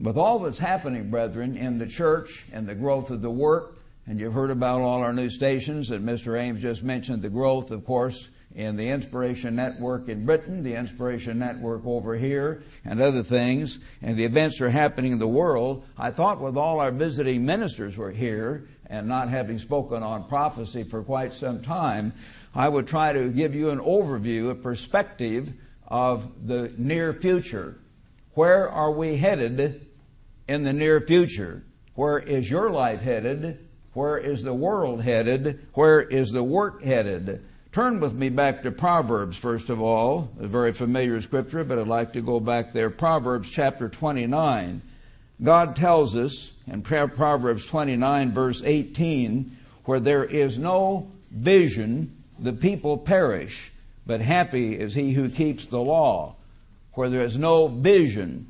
With all that's happening, brethren, in the church and the growth of the work, and you've heard about all our new stations, and Mr. Ames just mentioned the growth, of course, in the Inspiration Network in Britain, the Inspiration Network over here, and other things, and the events are happening in the world. I thought with all our visiting ministers were here, and not having spoken on prophecy for quite some time, I would try to give you an overview, a perspective of the near future. Where are we headed in the near future? Where is your life headed? Where is the world headed? Where is the work headed? Turn with me back to Proverbs, first of all, a very familiar scripture, but I'd like to go back there. Proverbs chapter 29. God tells us in Proverbs 29 verse 18, where there is no vision, the people perish, but happy is he who keeps the law. Where there is no vision,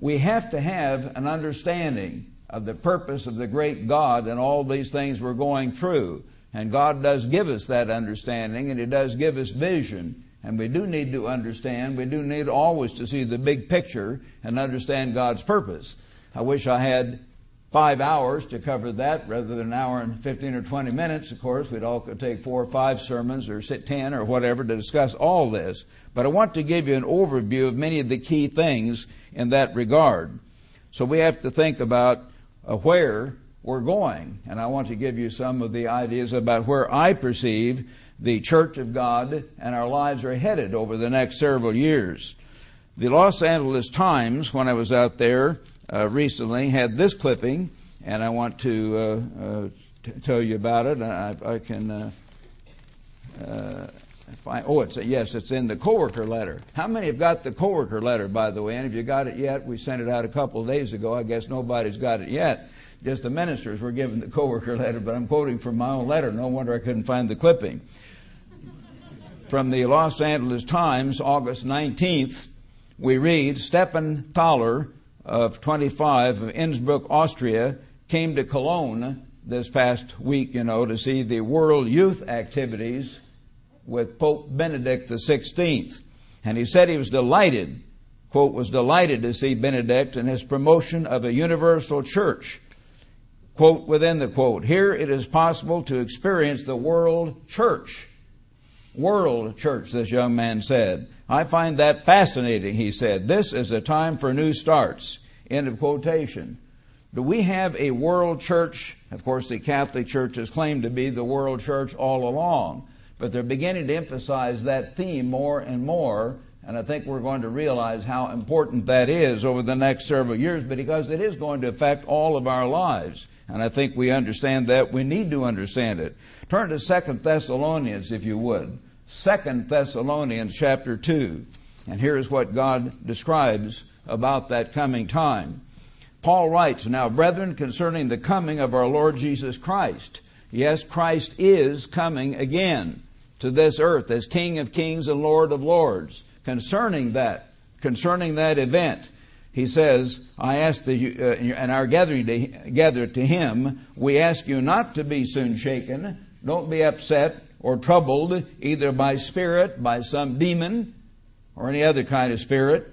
we have to have an understanding of the purpose of the great God and all these things we're going through. And God does give us that understanding and He does give us vision. And we do need to understand, we do need always to see the big picture and understand God's purpose. I wish I had five hours to cover that rather than an hour and 15 or 20 minutes. Of course, we'd all could take four or five sermons or sit 10 or whatever to discuss all this. But I want to give you an overview of many of the key things in that regard. So we have to think about uh, where we're going. And I want to give you some of the ideas about where I perceive the Church of God and our lives are headed over the next several years. The Los Angeles Times, when I was out there uh, recently, had this clipping, and I want to uh, uh t- tell you about it. I, I can Oh, it's a, yes, it's in the coworker letter. How many have got the coworker letter, by the way? And if you got it yet, we sent it out a couple of days ago. I guess nobody's got it yet just the ministers were given the coworker letter, but I'm quoting from my own letter. No wonder I couldn't find the clipping. From the Los Angeles Times, August 19th, we read Stefan Thaler of 25 of Innsbruck, Austria, came to Cologne this past week, you know, to see the World Youth Activities with Pope Benedict XVI. And he said he was delighted, quote, was delighted to see Benedict and his promotion of a universal church quote within the quote. Here it is possible to experience the world church. World church, this young man said. I find that fascinating, he said. This is a time for new starts. End of quotation. Do we have a world church? Of course, the Catholic Church has claimed to be the world church all along, but they're beginning to emphasize that theme more and more, and I think we're going to realize how important that is over the next several years, because it is going to affect all of our lives. And I think we understand that. We need to understand it. Turn to Second Thessalonians, if you would. Second Thessalonians chapter 2. And here's what God describes about that coming time. Paul writes, Now, brethren, concerning the coming of our Lord Jesus Christ. Yes, Christ is coming again to this earth as King of kings and Lord of lords. Concerning that, concerning that event, he says, I ask that you, uh, our gathering to, gather to him, we ask you not to be soon shaken. Don't be upset or troubled either by spirit, by some demon, or any other kind of spirit,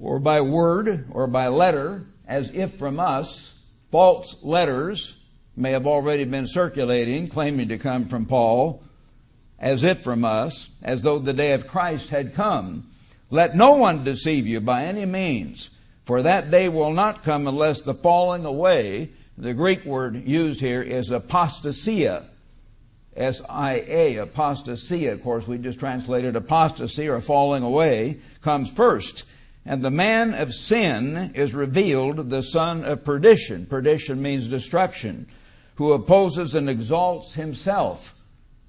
or by word or by letter, as if from us false letters may have already been circulating, claiming to come from Paul, as if from us, as though the day of Christ had come. Let no one deceive you by any means, for that day will not come unless the falling away, the Greek word used here is apostasia. S-I-A, apostasia. Of course, we just translated apostasy or falling away comes first. And the man of sin is revealed, the son of perdition. Perdition means destruction, who opposes and exalts himself.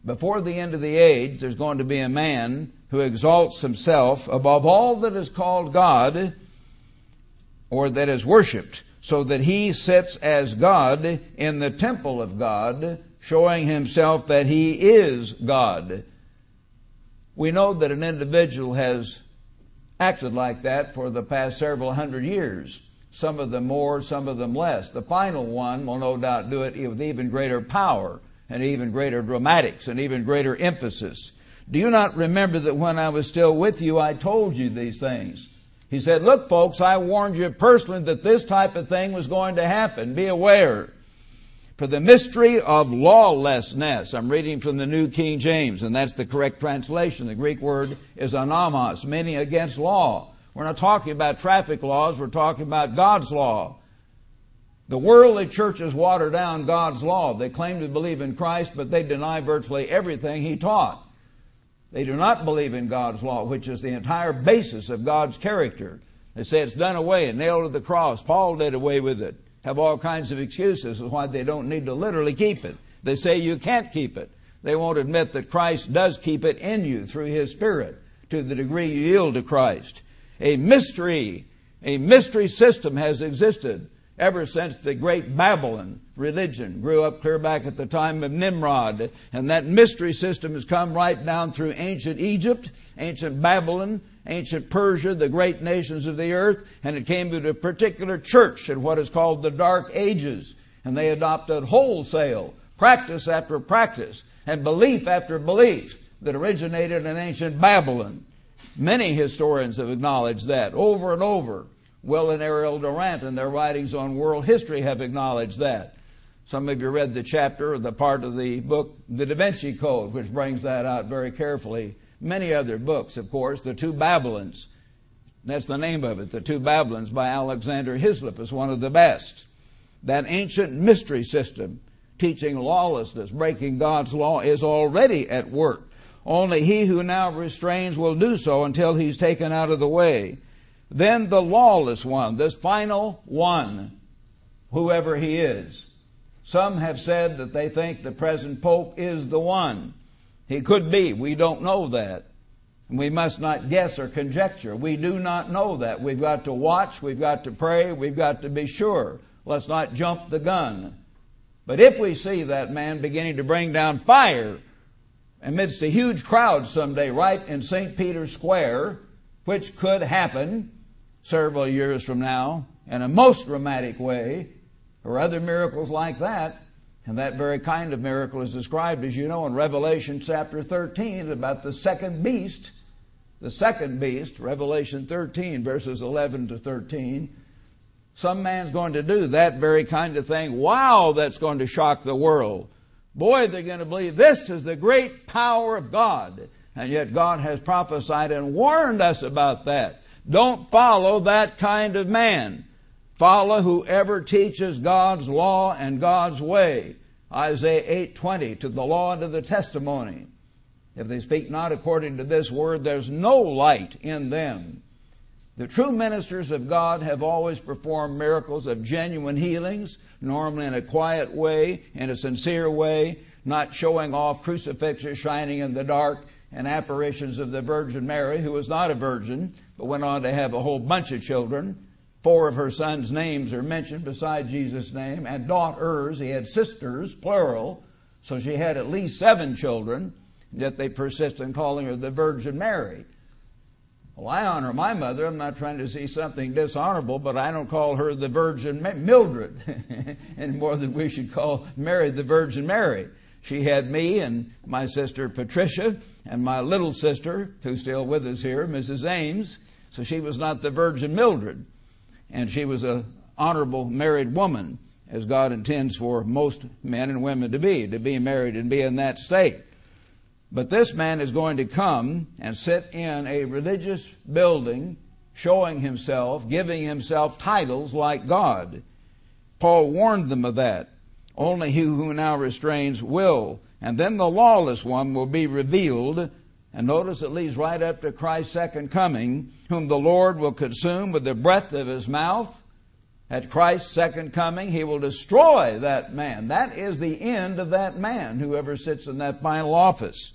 Before the end of the age, there's going to be a man who exalts himself above all that is called God or that is worshiped, so that he sits as God in the temple of God, showing himself that he is God. We know that an individual has acted like that for the past several hundred years. Some of them more, some of them less. The final one will no doubt do it with even greater power and even greater dramatics and even greater emphasis. Do you not remember that when I was still with you, I told you these things? He said, look folks, I warned you personally that this type of thing was going to happen. Be aware. For the mystery of lawlessness. I'm reading from the New King James, and that's the correct translation. The Greek word is anomos, meaning against law. We're not talking about traffic laws, we're talking about God's law. The worldly churches water down God's law. They claim to believe in Christ, but they deny virtually everything He taught. They do not believe in God's law, which is the entire basis of God's character. They say it's done away and nailed to the cross. Paul did away with it. Have all kinds of excuses as why they don't need to literally keep it. They say you can't keep it. They won't admit that Christ does keep it in you through His Spirit to the degree you yield to Christ. A mystery, a mystery system has existed ever since the great Babylon religion grew up clear back at the time of Nimrod. And that mystery system has come right down through ancient Egypt, ancient Babylon, ancient Persia, the great nations of the earth, and it came to a particular church in what is called the Dark Ages. And they adopted wholesale practice after practice and belief after belief that originated in ancient Babylon. Many historians have acknowledged that over and over. Will and Ariel Durant in their writings on world history have acknowledged that. Some of you read the chapter or the part of the book, The Da Vinci Code, which brings that out very carefully. Many other books, of course, The Two Babylons. That's the name of it. The Two Babylons by Alexander Hislop is one of the best. That ancient mystery system teaching lawlessness, breaking God's law is already at work. Only he who now restrains will do so until he's taken out of the way. Then the lawless one, this final one, whoever he is. Some have said that they think the present Pope is the one. He could be. We don't know that. We must not guess or conjecture. We do not know that. We've got to watch. We've got to pray. We've got to be sure. Let's not jump the gun. But if we see that man beginning to bring down fire amidst a huge crowd someday right in St. Peter's Square, which could happen, several years from now in a most dramatic way, or other miracles like that. And that very kind of miracle is described, as you know, in Revelation chapter 13 about the second beast. The second beast, Revelation 13, verses 11 to 13. Some man's going to do that very kind of thing. Wow, that's going to shock the world. Boy, they're going to believe this is the great power of God. And yet God has prophesied and warned us about that. Don't follow that kind of man. Follow whoever teaches God's law and God's way. Isaiah 8:20 to the law and to the testimony. If they speak not according to this word, there's no light in them. The true ministers of God have always performed miracles of genuine healings, normally in a quiet way, in a sincere way, not showing off crucifixes shining in the dark and apparitions of the Virgin Mary, who was not a virgin, but went on to have a whole bunch of children. Four of her sons' names are mentioned beside Jesus' name, and daughters. He had sisters, plural, so she had at least seven children, yet they persist in calling her the Virgin Mary. Well, I honor my mother. I'm not trying to see something dishonorable, but I don't call her the Virgin Mildred any more than we should call Mary the Virgin Mary. She had me and my sister Patricia and my little sister, who's still with us here, Mrs. Ames. So she was not the Virgin Mildred. And she was a honorable married woman, as God intends for most men and women to be, to be married and be in that state. But this man is going to come and sit in a religious building, showing himself, giving himself titles like God. Paul warned them of that. Only he who now restrains will. And then the lawless one will be revealed, and notice it leads right up to Christ's second coming, whom the Lord will consume with the breath of his mouth. At Christ's second coming, he will destroy that man. That is the end of that man, whoever sits in that final office.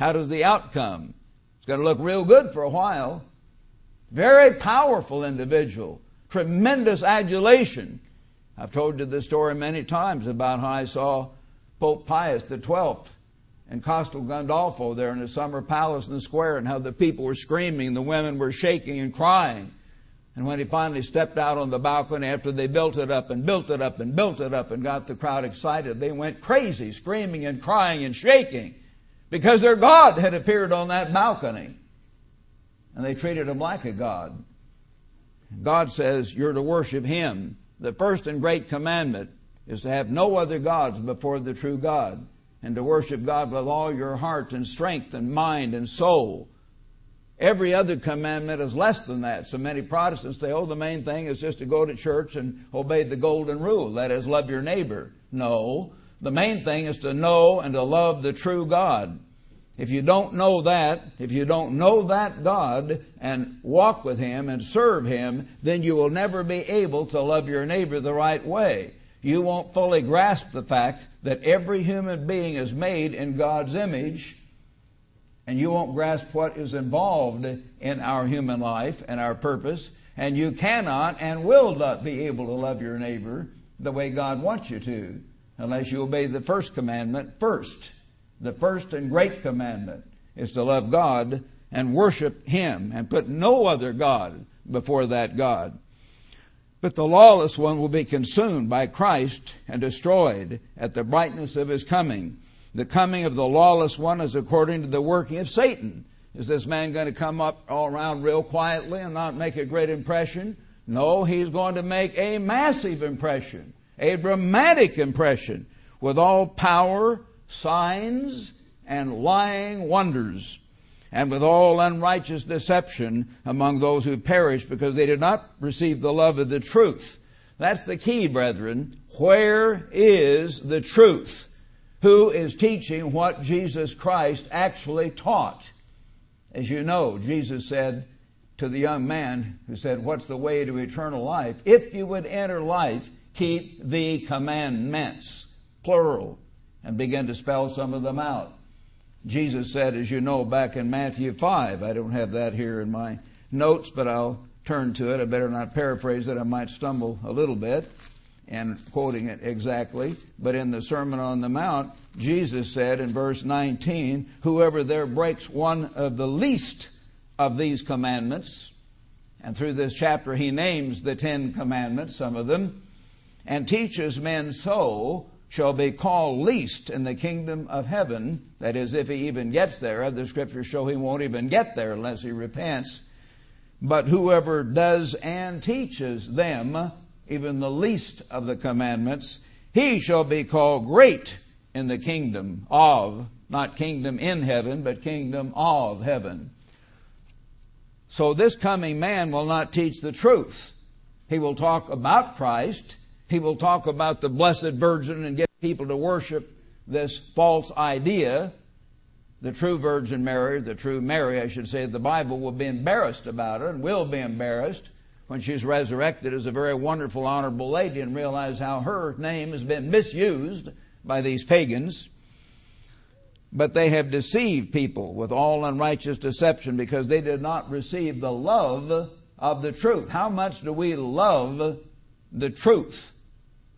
How does the outcome? It's going to look real good for a while. Very powerful individual. Tremendous adulation. I've told you this story many times about how I saw Pope Pius XII and Castel Gandolfo there in the summer palace in the square and how the people were screaming, the women were shaking and crying. And when he finally stepped out on the balcony after they built it up and built it up and built it up and got the crowd excited, they went crazy, screaming and crying and shaking because their God had appeared on that balcony. And they treated him like a God. God says you're to worship Him. The first and great commandment is to have no other gods before the true God and to worship God with all your heart and strength and mind and soul. Every other commandment is less than that. So many Protestants say, oh, the main thing is just to go to church and obey the golden rule. That is, love your neighbor. No. The main thing is to know and to love the true God. If you don't know that, if you don't know that God and walk with Him and serve Him, then you will never be able to love your neighbor the right way. You won't fully grasp the fact that every human being is made in God's image, and you won't grasp what is involved in our human life and our purpose, and you cannot and will not be able to love your neighbor the way God wants you to unless you obey the first commandment first. The first and great commandment is to love God and worship Him and put no other God before that God. But the lawless one will be consumed by Christ and destroyed at the brightness of his coming. The coming of the lawless one is according to the working of Satan. Is this man going to come up all around real quietly and not make a great impression? No, he's going to make a massive impression, a dramatic impression with all power, signs, and lying wonders and with all unrighteous deception among those who perish because they did not receive the love of the truth. That's the key, brethren. Where is the truth? Who is teaching what Jesus Christ actually taught? As you know, Jesus said to the young man who said, What's the way to eternal life? If you would enter life, keep the commandments, plural, and begin to spell some of them out. Jesus said, as you know, back in Matthew 5, I don't have that here in my notes, but I'll turn to it. I better not paraphrase it. I might stumble a little bit and quoting it exactly. But in the Sermon on the Mount, Jesus said in verse 19, Whoever there breaks one of the least of these commandments, and through this chapter he names the Ten Commandments, some of them, and teaches men so, shall be called least in the kingdom of heaven. That is, if he even gets there. The scriptures show he won't even get there unless he repents. But whoever does and teaches them, even the least of the commandments, he shall be called great in the kingdom of, not kingdom in heaven, but kingdom of heaven. So this coming man will not teach the truth. He will talk about Christ he will talk about the Blessed Virgin and get people to worship this false idea. The true Virgin Mary, the true Mary, I should say, the Bible will be embarrassed about it and will be embarrassed when she's resurrected as a very wonderful, honorable lady and realize how her name has been misused by these pagans. But they have deceived people with all unrighteous deception because they did not receive the love of the truth. How much do we love the truth?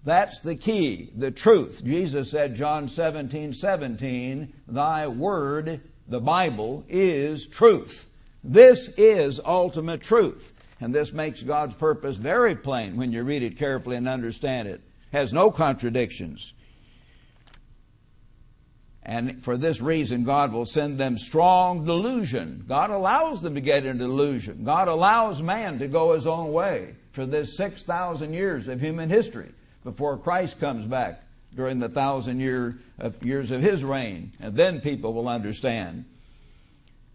That's the key, the truth. Jesus said, John 17, 17, Thy word, the Bible, is truth. This is ultimate truth. And this makes God's purpose very plain when you read it carefully and understand it. Has no contradictions. And for this reason, God will send them strong delusion. God allows them to get into delusion. God allows man to go his own way for this 6,000 years of human history before Christ comes back during the thousand year of years of his reign. And then people will understand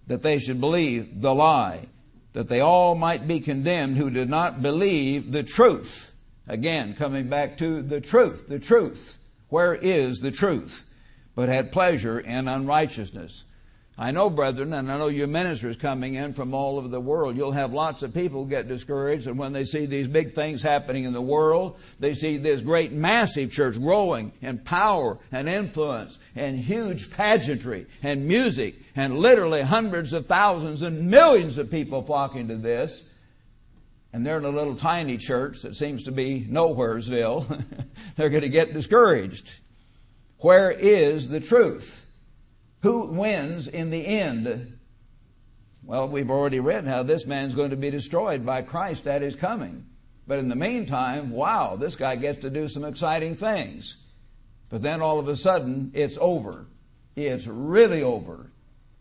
that they should believe the lie, that they all might be condemned who did not believe the truth. Again, coming back to the truth, the truth. Where is the truth? But had pleasure in unrighteousness. I know, brethren, and I know your ministers coming in from all over the world, you'll have lots of people get discouraged, and when they see these big things happening in the world, they see this great massive church growing in power and influence and huge pageantry and music and literally hundreds of thousands and millions of people flocking to this. And they're in a little tiny church that seems to be nowheresville. they're going to get discouraged. Where is the truth? Who wins in the end? Well, we've already read how this man's going to be destroyed by Christ at his coming. But in the meantime, wow, this guy gets to do some exciting things. But then all of a sudden, it's over. It's really over.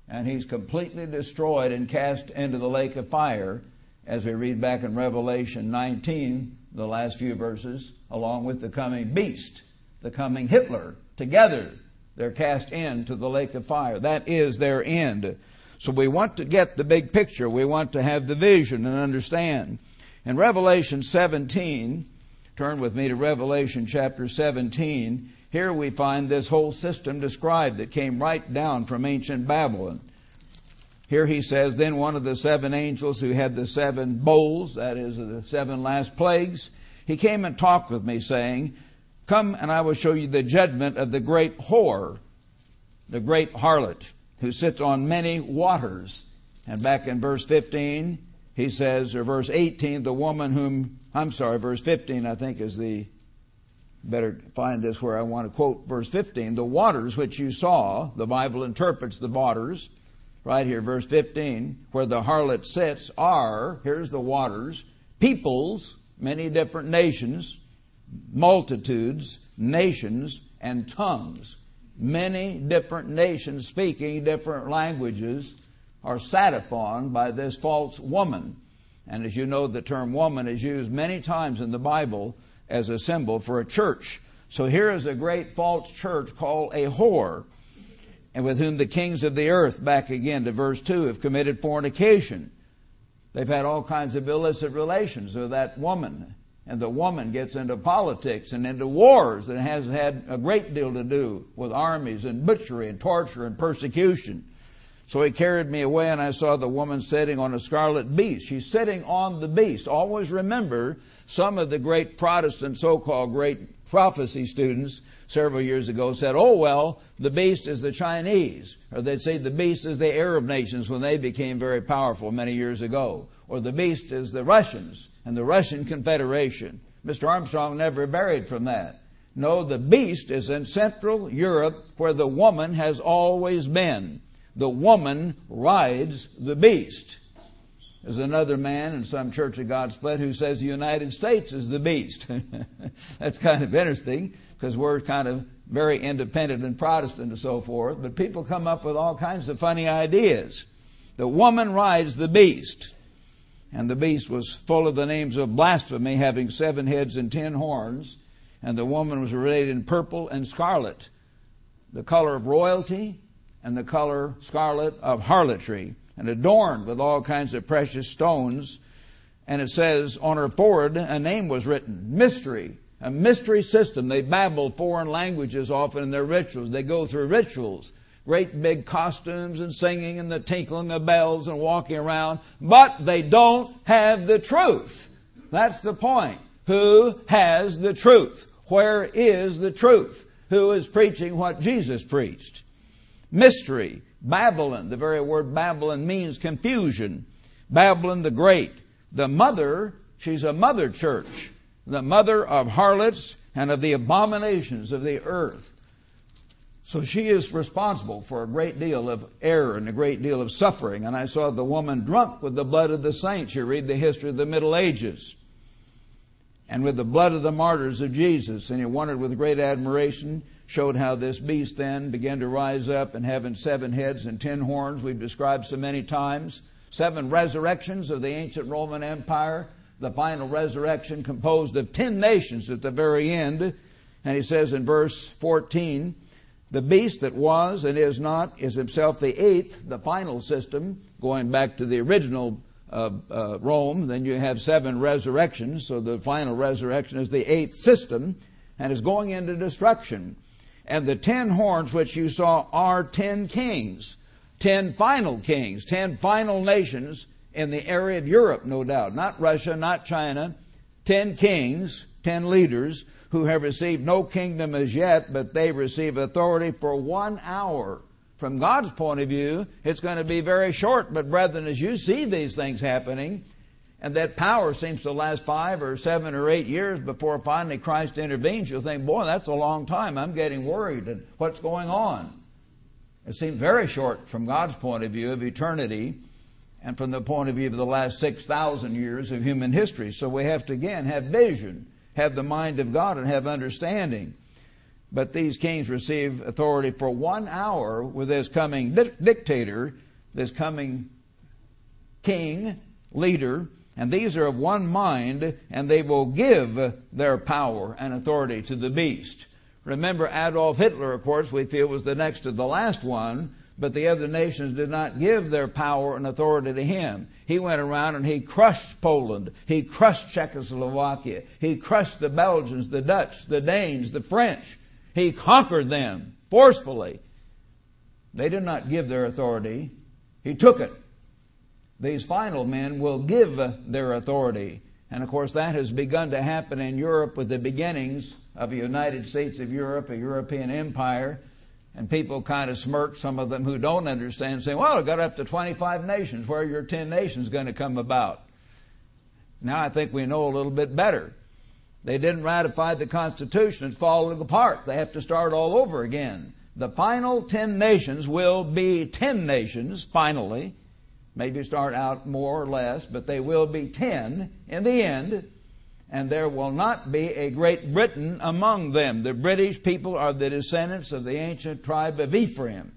And he's completely destroyed and cast into the lake of fire. as we read back in Revelation 19, the last few verses, along with the coming beast, the coming Hitler, together they're cast into the lake of fire. That is their end. So we want to get the big picture. We want to have the vision and understand. In Revelation 17, turn with me to Revelation chapter 17. Here we find this whole system described that came right down from ancient Babylon. Here he says, Then one of the seven angels who had the seven bowls, that is, the seven last plagues, he came and talked with me, saying, Come and I will show you the judgment of the great whore, the great harlot, who sits on many waters. And back in verse 15, he says, or verse 18, the woman whom, I'm sorry, verse 15 I think is the, better find this where I want to quote verse 15, the waters which you saw, the Bible interprets the waters, right here, verse 15, where the harlot sits are, here's the waters, peoples, many different nations, multitudes, nations, and tongues. Many different nations speaking different languages are sat upon by this false woman. And as you know, the term woman is used many times in the Bible as a symbol for a church. So here is a great false church called a whore, and with whom the kings of the earth, back again to verse 2, have committed fornication. They've had all kinds of illicit relations with that woman and the woman gets into politics and into wars and has had a great deal to do with armies and butchery and torture and persecution. So he carried me away and I saw the woman sitting on a scarlet beast. She's sitting on the beast. Always remember some of the great Protestant so-called great prophecy students several years ago said, oh well, the beast is the Chinese. Or they'd say the beast is the Arab nations when they became very powerful many years ago. Or the beast is the Russians and the Russian Confederation. Mr. Armstrong never varied from that. No, the beast is in Central Europe where the woman has always been. The woman rides the beast. There's another man in some Church of God split who says the United States is the beast. That's kind of interesting because we're kind of very independent and Protestant and so forth, but people come up with all kinds of funny ideas. The woman rides the beast. And the beast was full of the names of blasphemy, having seven heads and ten horns. And the woman was arrayed in purple and scarlet, the color of royalty, and the color scarlet of harlotry, and adorned with all kinds of precious stones. And it says on her forehead a name was written, mystery, a mystery system. They babble foreign languages often in their rituals. They go through rituals great big costumes and singing and the tinkling of bells and walking around, but they don't have the truth. That's the point. Who has the truth? Where is the truth? Who is preaching what Jesus preached? Mystery. Babylon. The very word Babylon means confusion. Babylon the Great. The mother, she's a mother church. The mother of harlots and of the abominations of the earth. So she is responsible for a great deal of error and a great deal of suffering. And I saw the woman drunk with the blood of the saints. You read the history of the Middle Ages. And with the blood of the martyrs of Jesus. And he wondered with great admiration, showed how this beast then began to rise up and having seven heads and ten horns, we've described so many times. Seven resurrections of the ancient Roman Empire. The final resurrection composed of ten nations at the very end. And he says in verse 14, the beast that was and is not is himself the eighth, the final system, going back to the original uh, uh, Rome. Then you have seven resurrections, so the final resurrection is the eighth system and is going into destruction. And the ten horns which you saw are ten kings, ten final kings, ten final nations in the area of Europe, no doubt. Not Russia, not China. Ten kings, ten leaders who have received no kingdom as yet, but they receive authority for one hour. From God's point of view, it's going to be very short, but brethren, as you see these things happening, and that power seems to last five or seven or eight years before finally Christ intervenes, you'll think, boy, that's a long time. I'm getting worried. And what's going on? It seems very short from God's point of view of eternity and from the point of view of the last 6,000 years of human history. So we have to again have vision have the mind of God and have understanding. But these kings receive authority for one hour with this coming dictator, this coming king, leader, And these are of one mind, and they will give their power and authority to the beast. Remember, Adolf Hitler, of course, we feel was the next to the last one, but the other nations did not give their power and authority to him. He went around and he crushed Poland. He crushed Czechoslovakia. He crushed the Belgians, the Dutch, the Danes, the French. He conquered them forcefully. They did not give their authority. He took it. These final men will give their authority. And of course, that has begun to happen in Europe with the beginnings of the United States of Europe, a European empire. And people kind of smirk, some of them who don't understand, saying, well, it got up to 25 nations. Where are your 10 nations going to come about? Now I think we know a little bit better. They didn't ratify the Constitution. It's falling apart. They have to start all over again. The final 10 nations will be 10 nations, finally. Maybe start out more or less, but they will be 10 in the end and there will not be a Great Britain among them. The British people are the descendants of the ancient tribe of Ephraim,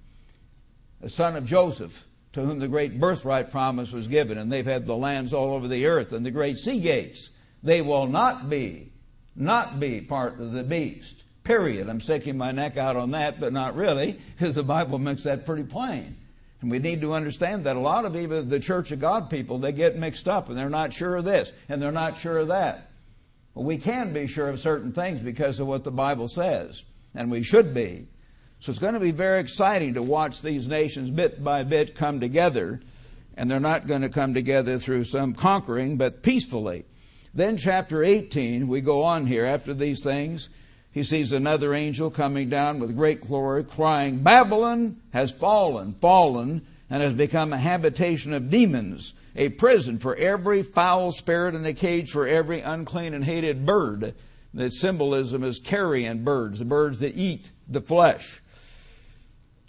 the son of Joseph, to whom the great birthright promise was given, and they've had the lands all over the earth and the great sea gates. They will not be, not be part of the beast. Period. I'm sticking my neck out on that, but not really, because the Bible makes that pretty plain. And we need to understand that a lot of even the Church of God people, they get mixed up and they're not sure of this and they're not sure of that. Well, we can be sure of certain things because of what the Bible says, and we should be. So it's going to be very exciting to watch these nations bit by bit come together, and they're not going to come together through some conquering, but peacefully. Then, chapter 18, we go on here. After these things, he sees another angel coming down with great glory, crying, Babylon has fallen, fallen, and has become a habitation of demons a prison for every foul spirit and a cage for every unclean and hated bird. The symbolism is carrion birds, the birds that eat the flesh.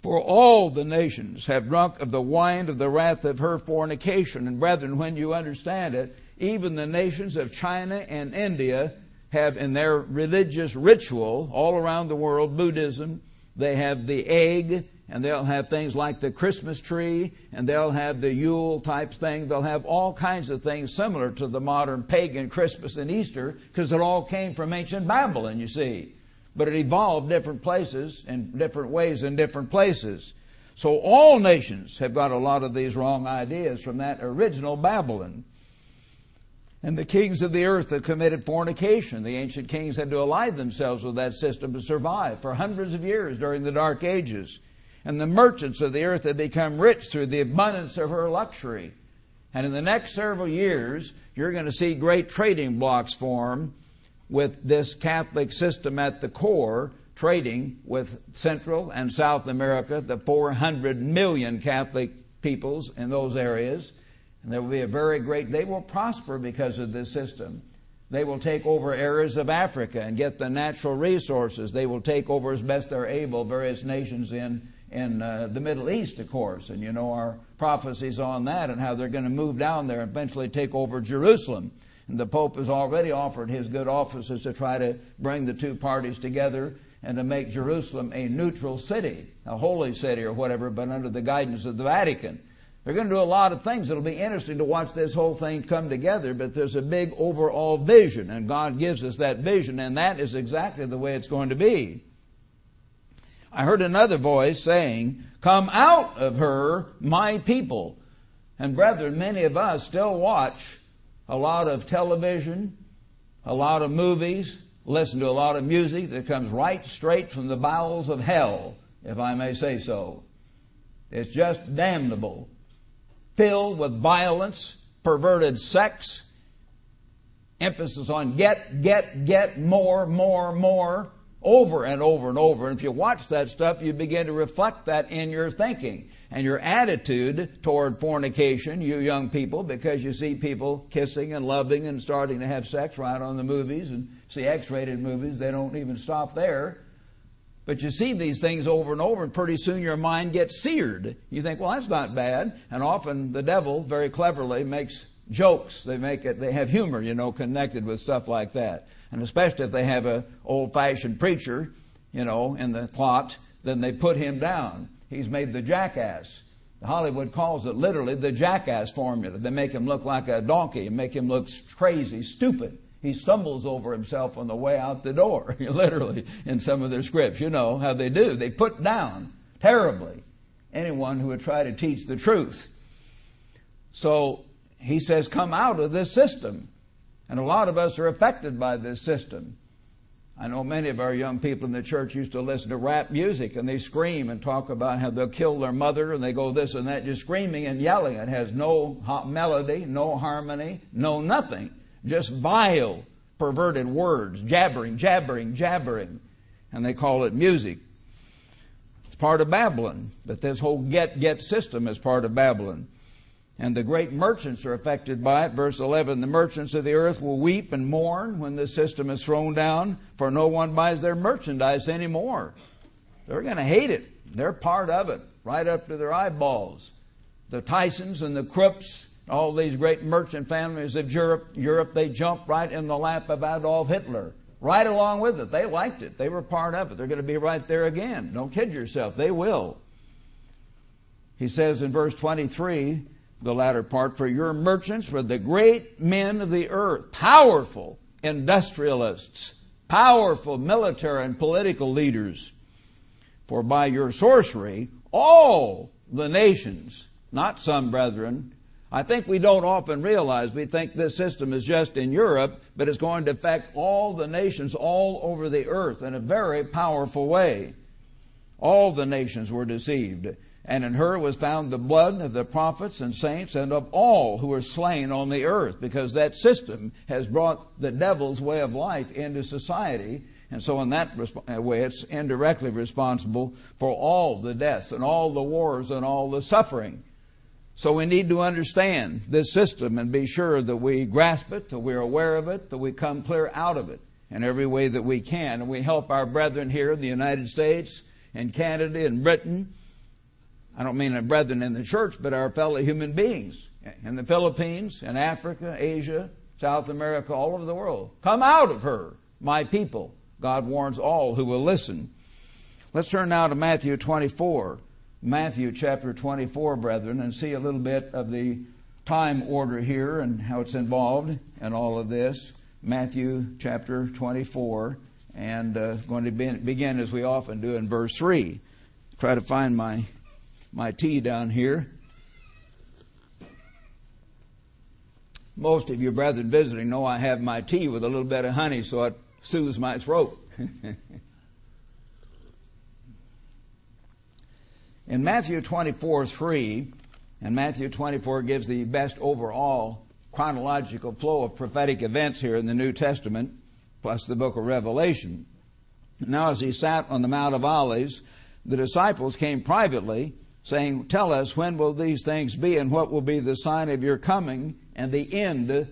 For all the nations have drunk of the wine of the wrath of her fornication. And brethren, when you understand it, even the nations of China and India have in their religious ritual all around the world, Buddhism, they have the egg and they'll have things like the Christmas tree, and they'll have the Yule type thing. They'll have all kinds of things similar to the modern pagan Christmas and Easter, because it all came from ancient Babylon, you see. But it evolved different places and different ways in different places. So all nations have got a lot of these wrong ideas from that original Babylon. And the kings of the earth have committed fornication. The ancient kings had to ally themselves with that system to survive for hundreds of years during the Dark Ages. And the merchants of the earth had become rich through the abundance of her luxury. And in the next several years, you're going to see great trading blocs form with this Catholic system at the core, trading with Central and South America, the 400 million Catholic peoples in those areas. And there will be a very great, they will prosper because of this system. They will take over areas of Africa and get the natural resources. They will take over as best they're able various nations in in uh, the Middle East, of course, and you know our prophecies on that and how they're going to move down there and eventually take over Jerusalem. And the Pope has already offered his good offices to try to bring the two parties together and to make Jerusalem a neutral city, a holy city or whatever, but under the guidance of the Vatican. They're going to do a lot of things. It'll be interesting to watch this whole thing come together, but there's a big overall vision, and God gives us that vision, and that is exactly the way it's going to be. I heard another voice saying, Come out of her, my people. And brethren, many of us still watch a lot of television, a lot of movies, listen to a lot of music that comes right straight from the bowels of hell, if I may say so. It's just damnable. Filled with violence, perverted sex, emphasis on get, get, get, more, more, more over and over and over. And if you watch that stuff, you begin to reflect that in your thinking and your attitude toward fornication, you young people, because you see people kissing and loving and starting to have sex right on the movies and see X-rated movies. They don't even stop there. But you see these things over and over, and pretty soon your mind gets seared. You think, well, that's not bad. And often the devil, very cleverly, makes jokes. They make it, they have humor, you know, connected with stuff like that and especially if they have a old-fashioned preacher, you know, in the plot, then they put him down. He's made the jackass. Hollywood calls it literally the jackass formula. They make him look like a donkey and make him look crazy, stupid. He stumbles over himself on the way out the door, literally, in some of their scripts. You know how they do. They put down terribly anyone who would try to teach the truth. So he says, come out of this system. And a lot of us are affected by this system. I know many of our young people in the church used to listen to rap music and they scream and talk about how they'll kill their mother and they go this and that, just screaming and yelling. It has no hot melody, no harmony, no nothing. Just vile, perverted words, jabbering, jabbering, jabbering. And they call it music. It's part of Babylon. But this whole get, get system is part of Babylon and the great merchants are affected by it. Verse 11, the merchants of the earth will weep and mourn when the system is thrown down, for no one buys their merchandise anymore. They're going to hate it. They're part of it, right up to their eyeballs. The Thyssens and the Krupps, all these great merchant families of Europe, Europe, they jumped right in the lap of Adolf Hitler. Right along with it. They liked it. They were part of it. They're going to be right there again. Don't kid yourself. They will. He says in verse 23, the latter part, for your merchants were the great men of the earth, powerful industrialists, powerful military and political leaders. For by your sorcery, all the nations, not some brethren, I think we don't often realize we think this system is just in Europe, but it's going to affect all the nations all over the earth in a very powerful way. All the nations were deceived. And in her was found the blood of the prophets and saints and of all who were slain on the earth, because that system has brought the devil's way of life into society. And so, in that uh, way, it's indirectly responsible for all the deaths and all the wars and all the suffering. So, we need to understand this system and be sure that we grasp it, that we're aware of it, that we come clear out of it in every way that we can. And we help our brethren here in the United States and Canada and Britain I don't mean our brethren in the church, but our fellow human beings in the Philippines, in Africa, Asia, South America, all over the world. Come out of her, my people. God warns all who will listen. Let's turn now to Matthew 24. Matthew chapter 24, brethren, and see a little bit of the time order here and how it's involved in all of this. Matthew chapter 24, and uh, going to begin as we often do in verse 3. Try to find my my tea down here. Most of you brethren visiting know I have my tea with a little bit of honey so it soothes my throat. In Matthew 24 3, and Matthew 24 gives the best overall chronological flow of prophetic events here in the New Testament, plus the book of Revelation. Now, as he sat on the Mount of Olives, the disciples came privately saying, Tell us when will these things be and what will be the sign of your coming and the end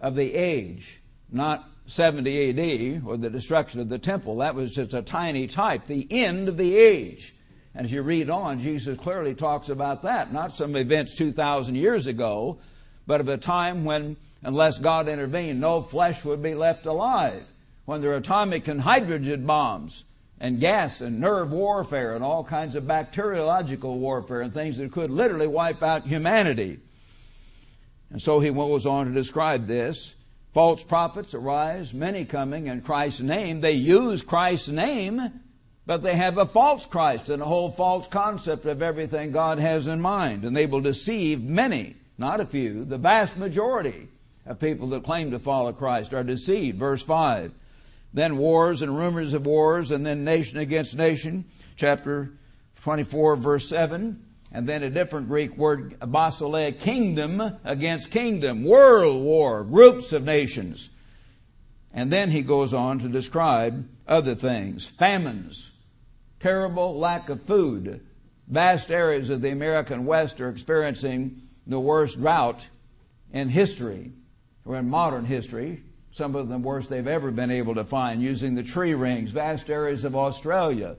of the age. Not 70 AD or the destruction of the temple. That was just a tiny type. The end of the age. And as you read on, Jesus clearly talks about that. Not some events 2,000 years ago, but of a time when, unless God intervened, no flesh would be left alive. When there are atomic and hydrogen bombs and gas and nerve warfare and all kinds of bacteriological warfare and things that could literally wipe out humanity. And so he goes on to describe this. False prophets arise, many coming in Christ's name. They use Christ's name, but they have a false Christ and a whole false concept of everything God has in mind. And they will deceive many, not a few, the vast majority of people that claim to follow Christ are deceived. Verse 5 then wars and rumors of wars, and then nation against nation, chapter 24, verse 7. And then a different Greek word, basileia, kingdom against kingdom, world war, groups of nations. And then he goes on to describe other things, famines, terrible lack of food. Vast areas of the American West are experiencing the worst drought in history, or in modern history some of the worst they've ever been able to find, using the tree rings, vast areas of Australia.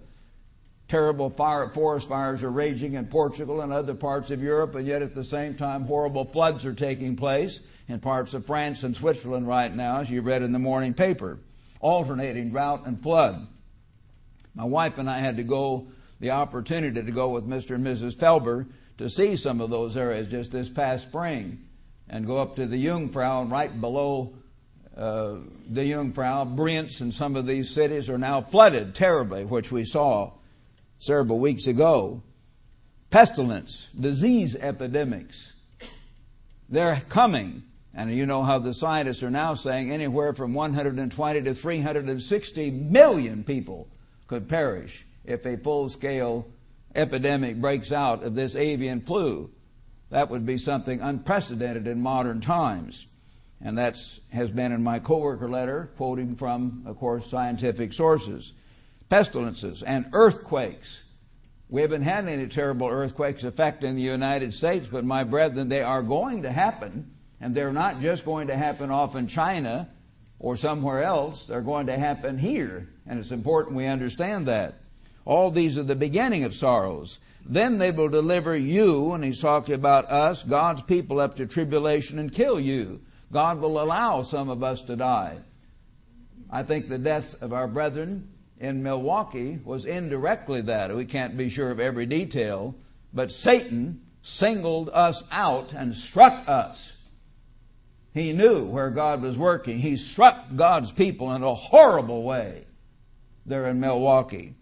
Terrible fire, forest fires are raging in Portugal and other parts of Europe, and yet at the same time, horrible floods are taking place in parts of France and Switzerland right now, as you read in the morning paper. Alternating drought and flood. My wife and I had to go, the opportunity to go with Mr. and Mrs. Felber to see some of those areas just this past spring and go up to the Jungfrau and right below uh, the Jungfrau, Brienz and some of these cities are now flooded terribly, which we saw several weeks ago. Pestilence, disease epidemics, they're coming. And you know how the scientists are now saying anywhere from 120 to 360 million people could perish if a full scale epidemic breaks out of this avian flu. That would be something unprecedented in modern times. And that has been in my coworker letter, quoting from, of course, scientific sources. Pestilences and earthquakes. We haven't had any terrible earthquakes affecting the United States, but my brethren, they are going to happen. And they're not just going to happen off in China or somewhere else. They're going to happen here. And it's important we understand that. All these are the beginning of sorrows. Then they will deliver you, and he's talking about us, God's people, up to tribulation and kill you. God will allow some of us to die. I think the death of our brethren in Milwaukee was indirectly that. We can't be sure of every detail, but Satan singled us out and struck us. He knew where God was working. He struck God's people in a horrible way there in Milwaukee.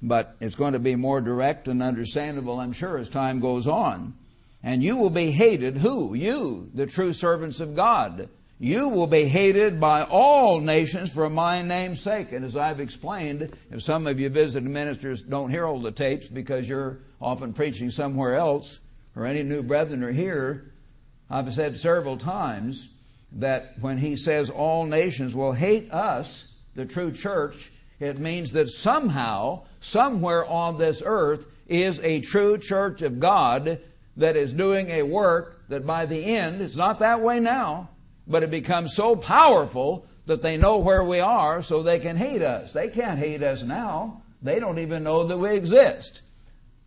But it's going to be more direct and understandable, I'm sure, as time goes on. And you will be hated. Who? You, the true servants of God. You will be hated by all nations for my name's sake. And as I've explained, if some of you visiting ministers don't hear all the tapes because you're often preaching somewhere else, or any new brethren are here, I've said several times that when he says all nations will hate us, the true church, it means that somehow, somewhere on this earth, is a true church of God that is doing a work that by the end, it's not that way now, but it becomes so powerful that they know where we are so they can hate us. They can't hate us now. They don't even know that we exist.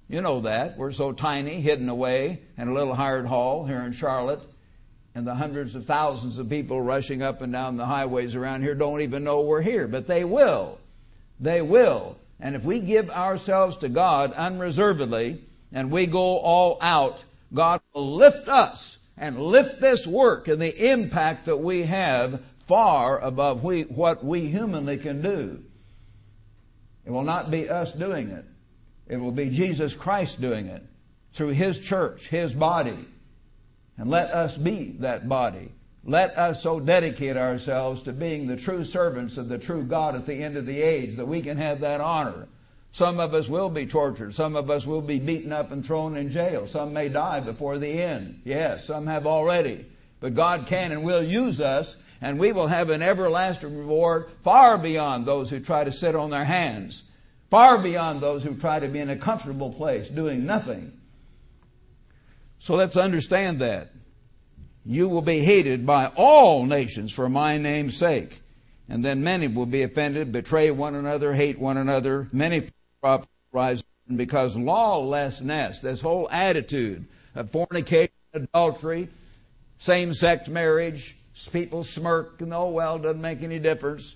You know that. We're so tiny, hidden away in a little hired hall here in Charlotte. And the hundreds of thousands of people rushing up and down the highways around here don't even know we're here. But they will. They will. And if we give ourselves to God unreservedly, and we go all out, God will lift us and lift this work and the impact that we have far above we, what we humanly can do. It will not be us doing it. It will be Jesus Christ doing it through His church, His body. And let us be that body. Let us so dedicate ourselves to being the true servants of the true God at the end of the age that we can have that honor some of us will be tortured. Some of us will be beaten up and thrown in jail. Some may die before the end. Yes, some have already. But God can and will use us, and we will have an everlasting reward far beyond those who try to sit on their hands, far beyond those who try to be in a comfortable place doing nothing. So let's understand that. You will be hated by all nations for my name's sake. And then many will be offended, betray one another, hate one another. Many rise because lawlessness, this whole attitude of fornication, adultery, same-sex marriage, people smirk and oh well, doesn't make any difference.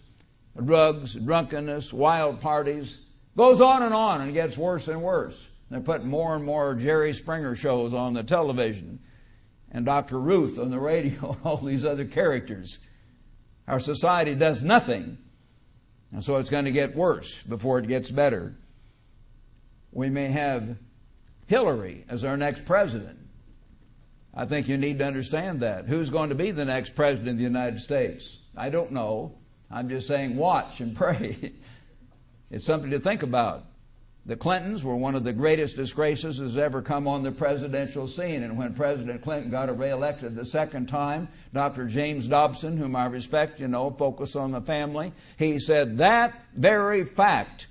Drugs, drunkenness, wild parties, goes on and on and gets worse and worse. They're putting more and more Jerry Springer shows on the television and Dr. Ruth on the radio and all these other characters. Our society does nothing. And so it's going to get worse before it gets better we may have Hillary as our next president. I think you need to understand that. Who's going to be the next president of the United States? I don't know. I'm just saying watch and pray. it's something to think about. The Clintons were one of the greatest disgraces that's ever come on the presidential scene. And when President Clinton got reelected the second time, Dr. James Dobson, whom I respect, you know, focus on the family, he said that very fact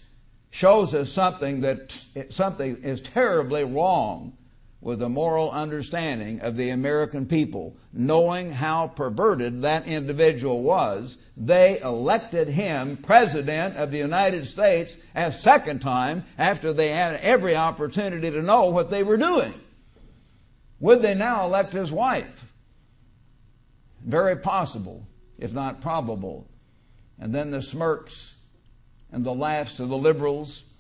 shows us something that something is terribly wrong with the moral understanding of the American people, knowing how perverted that individual was. They elected him president of the United States a second time after they had every opportunity to know what they were doing. Would they now elect his wife? Very possible, if not probable. And then the smirks and the laughs of the liberals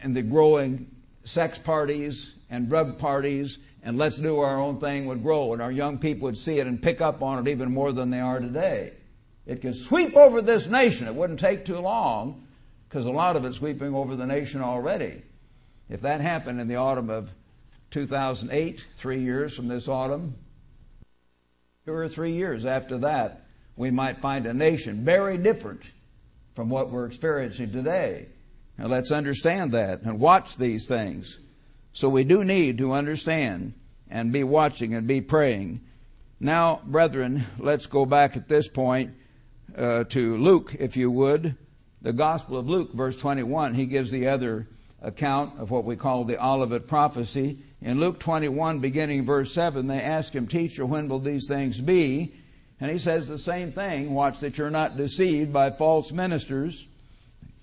and the growing sex parties and drug parties and let's do our own thing would grow and our young people would see it and pick up on it even more than they are today. It could sweep over this nation. It wouldn't take too long because a lot of it's sweeping over the nation already. If that happened in the autumn of 2008, three years from this autumn, two or three years after that, we might find a nation very different from what we're experiencing today. Now let's understand that and watch these things. So we do need to understand and be watching and be praying. Now, brethren, let's go back at this point uh, to Luke, if you would. The Gospel of Luke, verse 21, he gives the other account of what we call the Olivet prophecy. In Luke 21, beginning verse 7, they ask him, Teacher, when will these things be? And he says the same thing. Watch that you're not deceived by false ministers.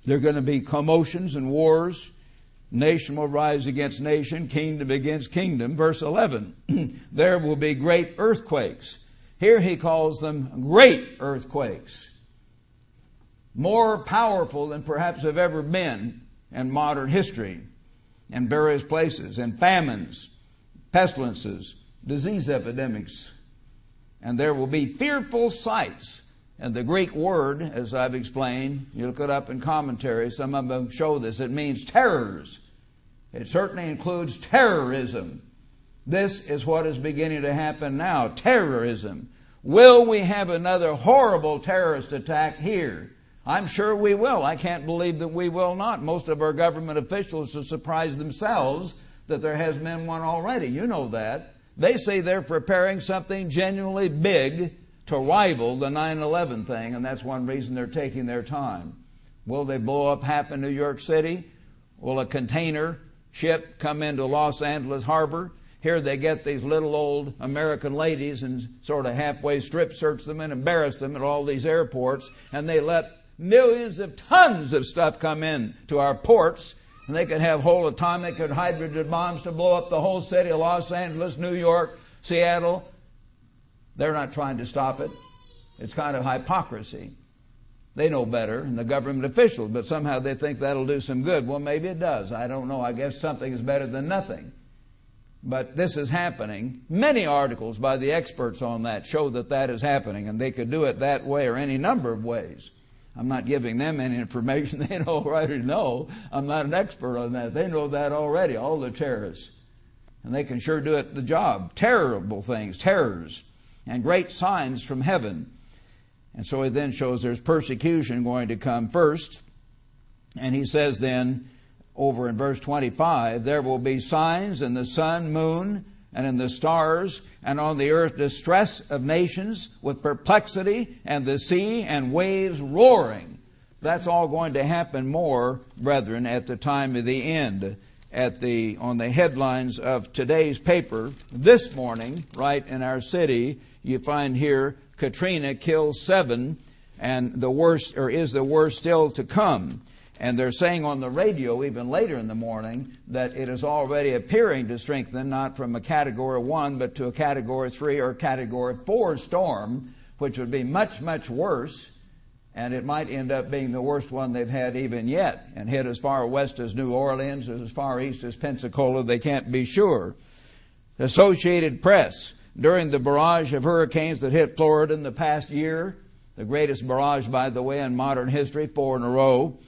There are going to be commotions and wars. Nation will rise against nation, kingdom against kingdom. Verse 11, there will be great earthquakes. Here he calls them great earthquakes. More powerful than perhaps have ever been in modern history in various places, and famines, pestilences, disease epidemics. And there will be fearful sights. And the Greek word, as I've explained, you look it up in commentaries, some of them show this, it means terrors. It certainly includes terrorism. This is what is beginning to happen now terrorism. Will we have another horrible terrorist attack here? I'm sure we will. I can't believe that we will not. Most of our government officials are surprised themselves that there has been one already. You know that. They say they're preparing something genuinely big to rival the 9 11 thing, and that's one reason they're taking their time. Will they blow up half of New York City? Will a container ship come into Los Angeles harbor? Here they get these little old American ladies and sort of halfway strip search them and embarrass them at all these airports, and they let millions of tons of stuff come in to our ports, and they could have whole atomic and hydrogen bombs to blow up the whole city of Los Angeles, New York, Seattle. They're not trying to stop it. It's kind of hypocrisy. They know better, and the government officials, but somehow they think that'll do some good. Well, maybe it does. I don't know. I guess something is better than nothing. But this is happening. Many articles by the experts on that show that that is happening, and they could do it that way or any number of ways. I'm not giving them any information they already know. I'm not an expert on that. They know that already, all the terrorists. And they can sure do it the job. Terrible things, terrors, and great signs from heaven. And so he then shows there's persecution going to come first. And he says then, over in verse 25, there will be signs in the sun, moon, and in the stars, and on the earth distress of nations with perplexity, and the sea and waves roaring. That's all going to happen more, brethren, at the time of the end. At the, on the headlines of today's paper, this morning, right in our city, you find here, Katrina kills seven, and the worst, or is the worst still to come. And they're saying on the radio, even later in the morning, that it is already appearing to strengthen, not from a category one, but to a category three or category four storm, which would be much, much worse. And it might end up being the worst one they've had even yet and hit as far west as New Orleans, as far east as Pensacola. They can't be sure. Associated Press, during the barrage of hurricanes that hit Florida in the past year, the greatest barrage, by the way, in modern history, four in a row,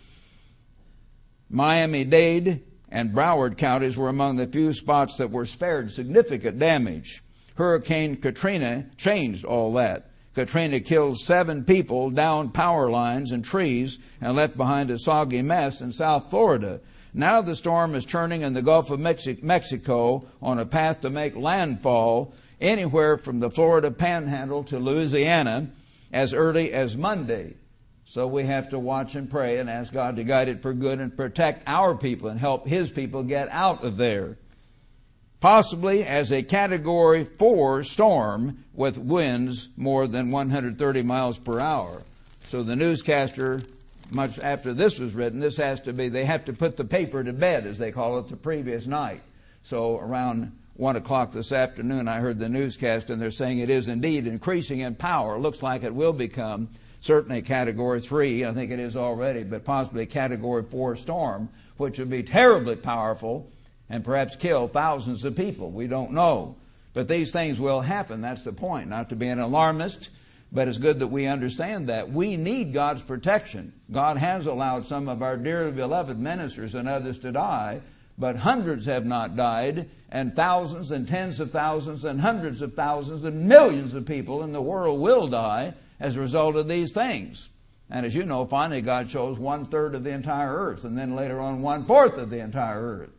Miami Dade and Broward counties were among the few spots that were spared significant damage. Hurricane Katrina changed all that. Katrina killed seven people, downed power lines and trees, and left behind a soggy mess in South Florida. Now the storm is turning in the Gulf of Mexico on a path to make landfall anywhere from the Florida panhandle to Louisiana as early as Monday. So we have to watch and pray and ask God to guide it for good and protect our people and help His people get out of there. Possibly as a category four storm with winds more than 130 miles per hour. So the newscaster, much after this was written, this has to be, they have to put the paper to bed, as they call it, the previous night. So around one o'clock this afternoon, I heard the newscast and they're saying it is indeed increasing in power. Looks like it will become certainly category three, I think it is already, but possibly category four storm, which would be terribly powerful and perhaps kill thousands of people. We don't know. But these things will happen. That's the point. Not to be an alarmist, but it's good that we understand that. We need God's protection. God has allowed some of our dearly beloved ministers and others to die, but hundreds have not died, and thousands and tens of thousands and hundreds of thousands and millions of people in the world will die as a result of these things. And as you know, finally God chose one third of the entire earth, and then later on one fourth of the entire earth.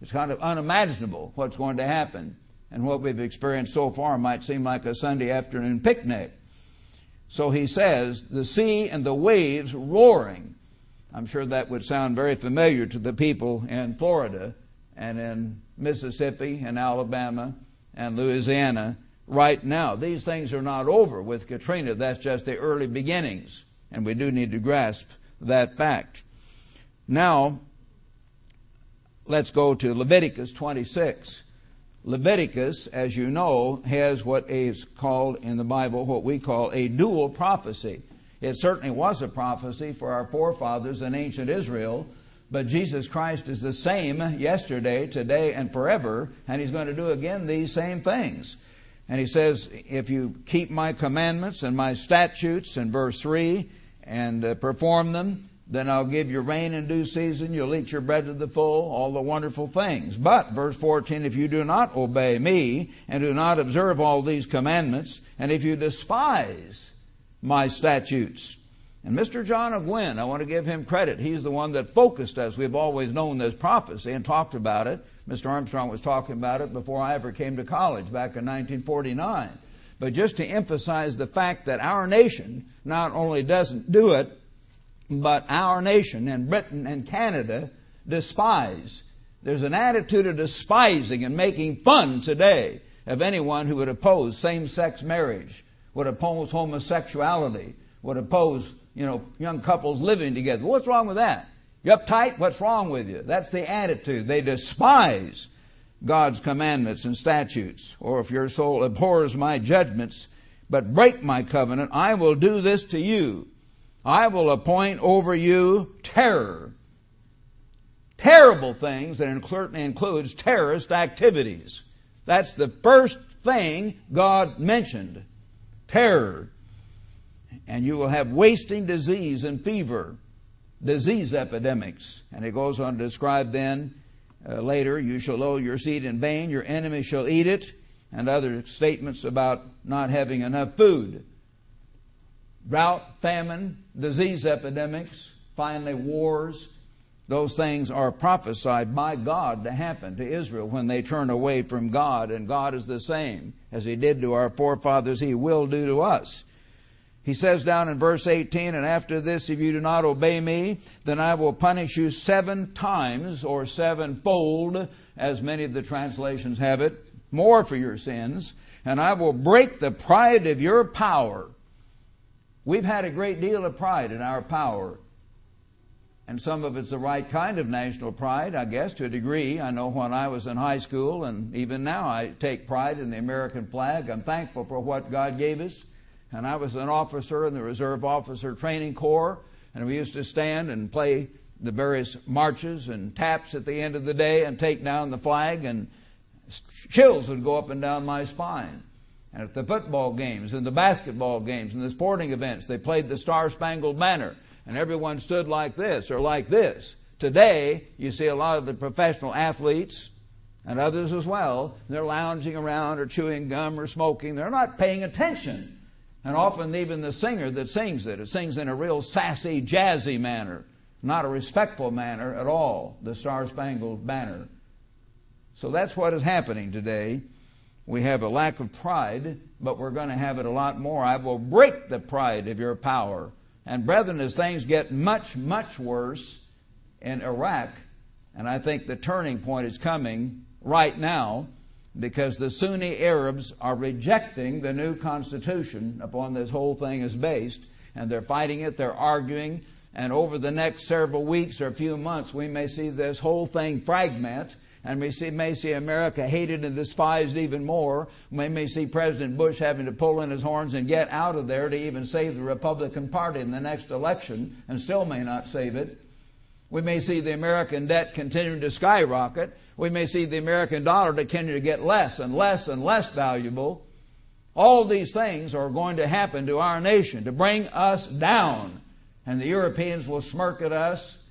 It's kind of unimaginable what's going to happen. And what we've experienced so far might seem like a Sunday afternoon picnic. So he says, the sea and the waves roaring. I'm sure that would sound very familiar to the people in Florida and in Mississippi and Alabama and Louisiana right now. These things are not over with Katrina. That's just the early beginnings. And we do need to grasp that fact. Now, let's go to Leviticus 26. Leviticus, as you know, has what is called in the Bible what we call a dual prophecy. It certainly was a prophecy for our forefathers in ancient Israel, but Jesus Christ is the same yesterday, today, and forever, and He's going to do again these same things. And He says, if you keep my commandments and my statutes in verse 3 and uh, perform them, then I'll give you rain in due season. You'll eat your bread to the full, all the wonderful things. But, verse 14, if you do not obey me and do not observe all these commandments, and if you despise my statutes, and Mr. John Ogwyn, I want to give him credit. He's the one that focused us. We've always known this prophecy and talked about it. Mr. Armstrong was talking about it before I ever came to college back in 1949. But just to emphasize the fact that our nation not only doesn't do it, but our nation and Britain and Canada despise. There's an attitude of despising and making fun today of anyone who would oppose same-sex marriage, would oppose homosexuality, would oppose, you know, young couples living together. What's wrong with that? You uptight? What's wrong with you? That's the attitude. They despise God's commandments and statutes. Or if your soul abhors my judgments, but break my covenant, I will do this to you. I will appoint over you terror. Terrible things that certainly includes terrorist activities. That's the first thing God mentioned. Terror. And you will have wasting disease and fever. Disease epidemics. And it goes on to describe then uh, later, you shall load your seed in vain, your enemy shall eat it, and other statements about not having enough food drought, famine, disease epidemics, finally wars. Those things are prophesied by God to happen to Israel when they turn away from God, and God is the same as He did to our forefathers, He will do to us. He says down in verse 18, and after this, if you do not obey me, then I will punish you seven times or sevenfold, as many of the translations have it, more for your sins, and I will break the pride of your power We've had a great deal of pride in our power. And some of it's the right kind of national pride, I guess, to a degree. I know when I was in high school, and even now I take pride in the American flag. I'm thankful for what God gave us. And I was an officer in the Reserve Officer Training Corps, and we used to stand and play the various marches and taps at the end of the day and take down the flag, and chills would go up and down my spine. And at the football games and the basketball games and the sporting events, they played the Star Spangled Banner. And everyone stood like this or like this. Today, you see a lot of the professional athletes and others as well, they're lounging around or chewing gum or smoking. They're not paying attention. And often even the singer that sings it, it sings in a real sassy, jazzy manner, not a respectful manner at all, the Star Spangled Banner. So that's what is happening today. We have a lack of pride, but we're going to have it a lot more. I will break the pride of your power. And brethren, as things get much, much worse in Iraq, and I think the turning point is coming right now because the Sunni Arabs are rejecting the new constitution upon this whole thing is based, and they're fighting it, they're arguing, and over the next several weeks or a few months, we may see this whole thing fragment and we see, may see America hated and despised even more. We may see President Bush having to pull in his horns and get out of there to even save the Republican Party in the next election and still may not save it. We may see the American debt continuing to skyrocket. We may see the American dollar continue to get less and less and less valuable. All these things are going to happen to our nation to bring us down. And the Europeans will smirk at us.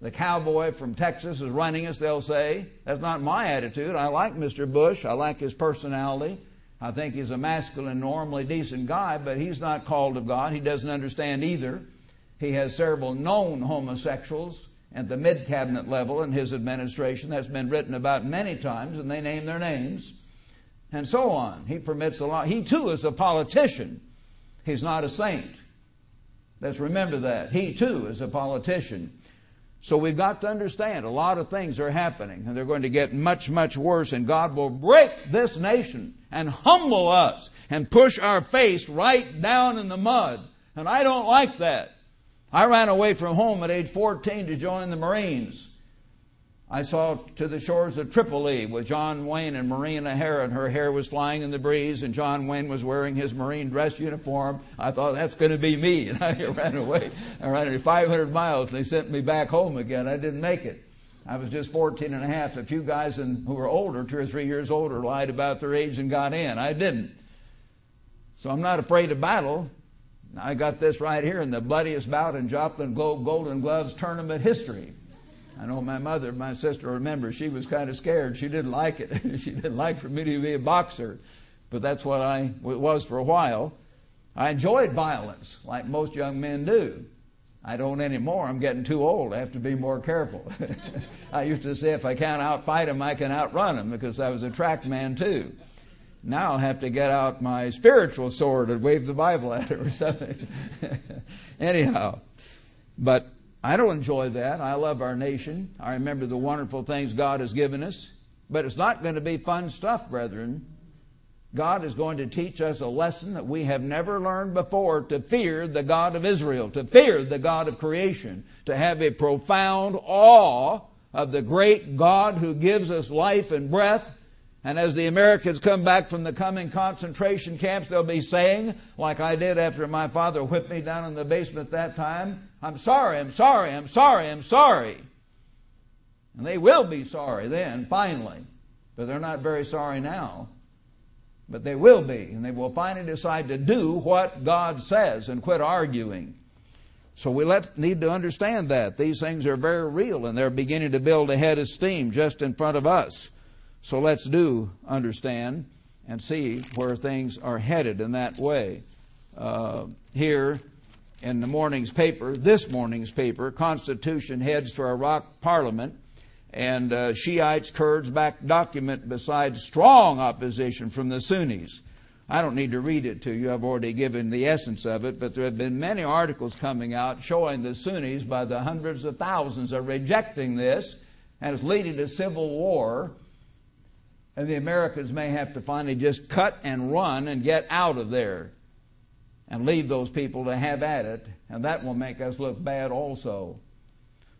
The cowboy from Texas is running us, they'll say. That's not my attitude. I like Mr. Bush. I like his personality. I think he's a masculine, normally decent guy, but he's not called of God. He doesn't understand either. He has several known homosexuals at the mid cabinet level in his administration. That's been written about many times, and they name their names. And so on. He permits a lot. He too is a politician. He's not a saint. Let's remember that. He too is a politician. So we've got to understand a lot of things are happening and they're going to get much, much worse and God will break this nation and humble us and push our face right down in the mud. And I don't like that. I ran away from home at age 14 to join the Marines. I saw to the shores of Tripoli with John Wayne and Maureen O'Hara, and her hair was flying in the breeze, and John Wayne was wearing his Marine dress uniform. I thought, that's going to be me. And I ran away. I ran 500 miles, and they sent me back home again. I didn't make it. I was just 14 and a half. A few guys in, who were older, two or three years older, lied about their age and got in. I didn't. So I'm not afraid of battle. I got this right here in the bloodiest bout in Joplin Globe Golden Gloves tournament history. I know my mother, my sister remembers, she was kind of scared. She didn't like it. she didn't like for me to be a boxer. But that's what I was for a while. I enjoyed violence, like most young men do. I don't anymore. I'm getting too old. I have to be more careful. I used to say if I can't outfight them, I can outrun them because I was a track man too. Now I'll have to get out my spiritual sword and wave the Bible at it or something. Anyhow, but I don't enjoy that. I love our nation. I remember the wonderful things God has given us. But it's not going to be fun stuff, brethren. God is going to teach us a lesson that we have never learned before to fear the God of Israel, to fear the God of creation, to have a profound awe of the great God who gives us life and breath and as the Americans come back from the coming concentration camps, they'll be saying, like I did after my father whipped me down in the basement that time, I'm sorry, I'm sorry, I'm sorry, I'm sorry. And they will be sorry then, finally. But they're not very sorry now. But they will be, and they will finally decide to do what God says and quit arguing. So we let, need to understand that. These things are very real, and they're beginning to build a head of steam just in front of us. So let's do understand and see where things are headed in that way. Uh, here in the morning's paper, this morning's paper, Constitution heads for Iraq Parliament, and uh, Shiites, Kurds back document besides strong opposition from the Sunnis. I don't need to read it to you. I've already given the essence of it, but there have been many articles coming out showing the Sunnis by the hundreds of thousands are rejecting this, and it's leading to civil war and the Americans may have to finally just cut and run and get out of there and leave those people to have at it. And that will make us look bad also.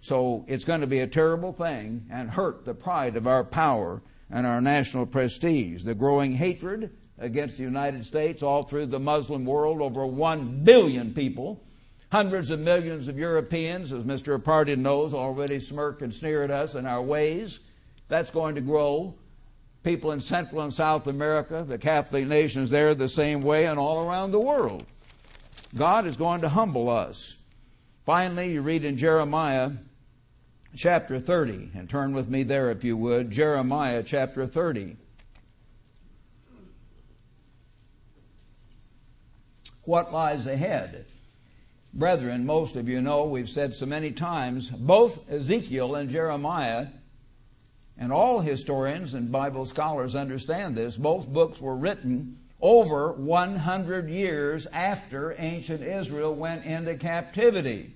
So it's going to be a terrible thing and hurt the pride of our power and our national prestige. The growing hatred against the United States all through the Muslim world, over one billion people, hundreds of millions of Europeans, as Mr. Apartian knows, already smirk and sneer at us and our ways. That's going to grow people in Central and South America, the Catholic nations there the same way, and all around the world. God is going to humble us. Finally, you read in Jeremiah chapter 30, and turn with me there if you would. Jeremiah chapter 30. What lies ahead? Brethren, most of you know, we've said so many times, both Ezekiel and Jeremiah and all historians and Bible scholars understand this. Both books were written over 100 years after ancient Israel went into captivity.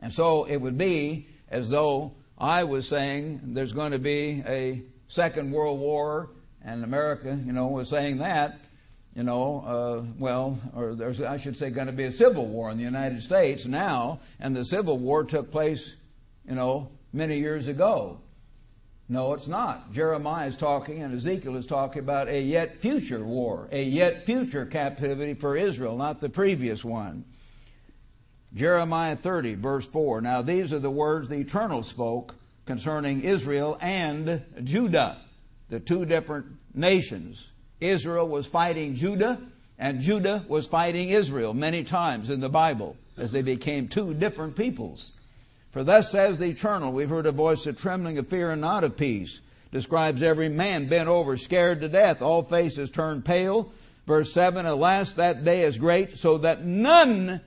And so it would be as though I was saying there's going to be a second world war and America, you know, was saying that, you know, uh, well, or there's, I should say, going to be a civil war in the United States now, and the civil war took place, you know, many years ago. No, it's not. Jeremiah is talking and Ezekiel is talking about a yet future war, a yet future captivity for Israel, not the previous one. Jeremiah 30, verse 4. Now these are the words the Eternal spoke concerning Israel and Judah, the two different nations. Israel was fighting Judah, and Judah was fighting Israel many times in the Bible as they became two different peoples. For thus says the Eternal, we've heard a voice of trembling, of fear, and not of peace. Describes every man bent over, scared to death, all faces turned pale. Verse 7, Alas, that day is great, so that none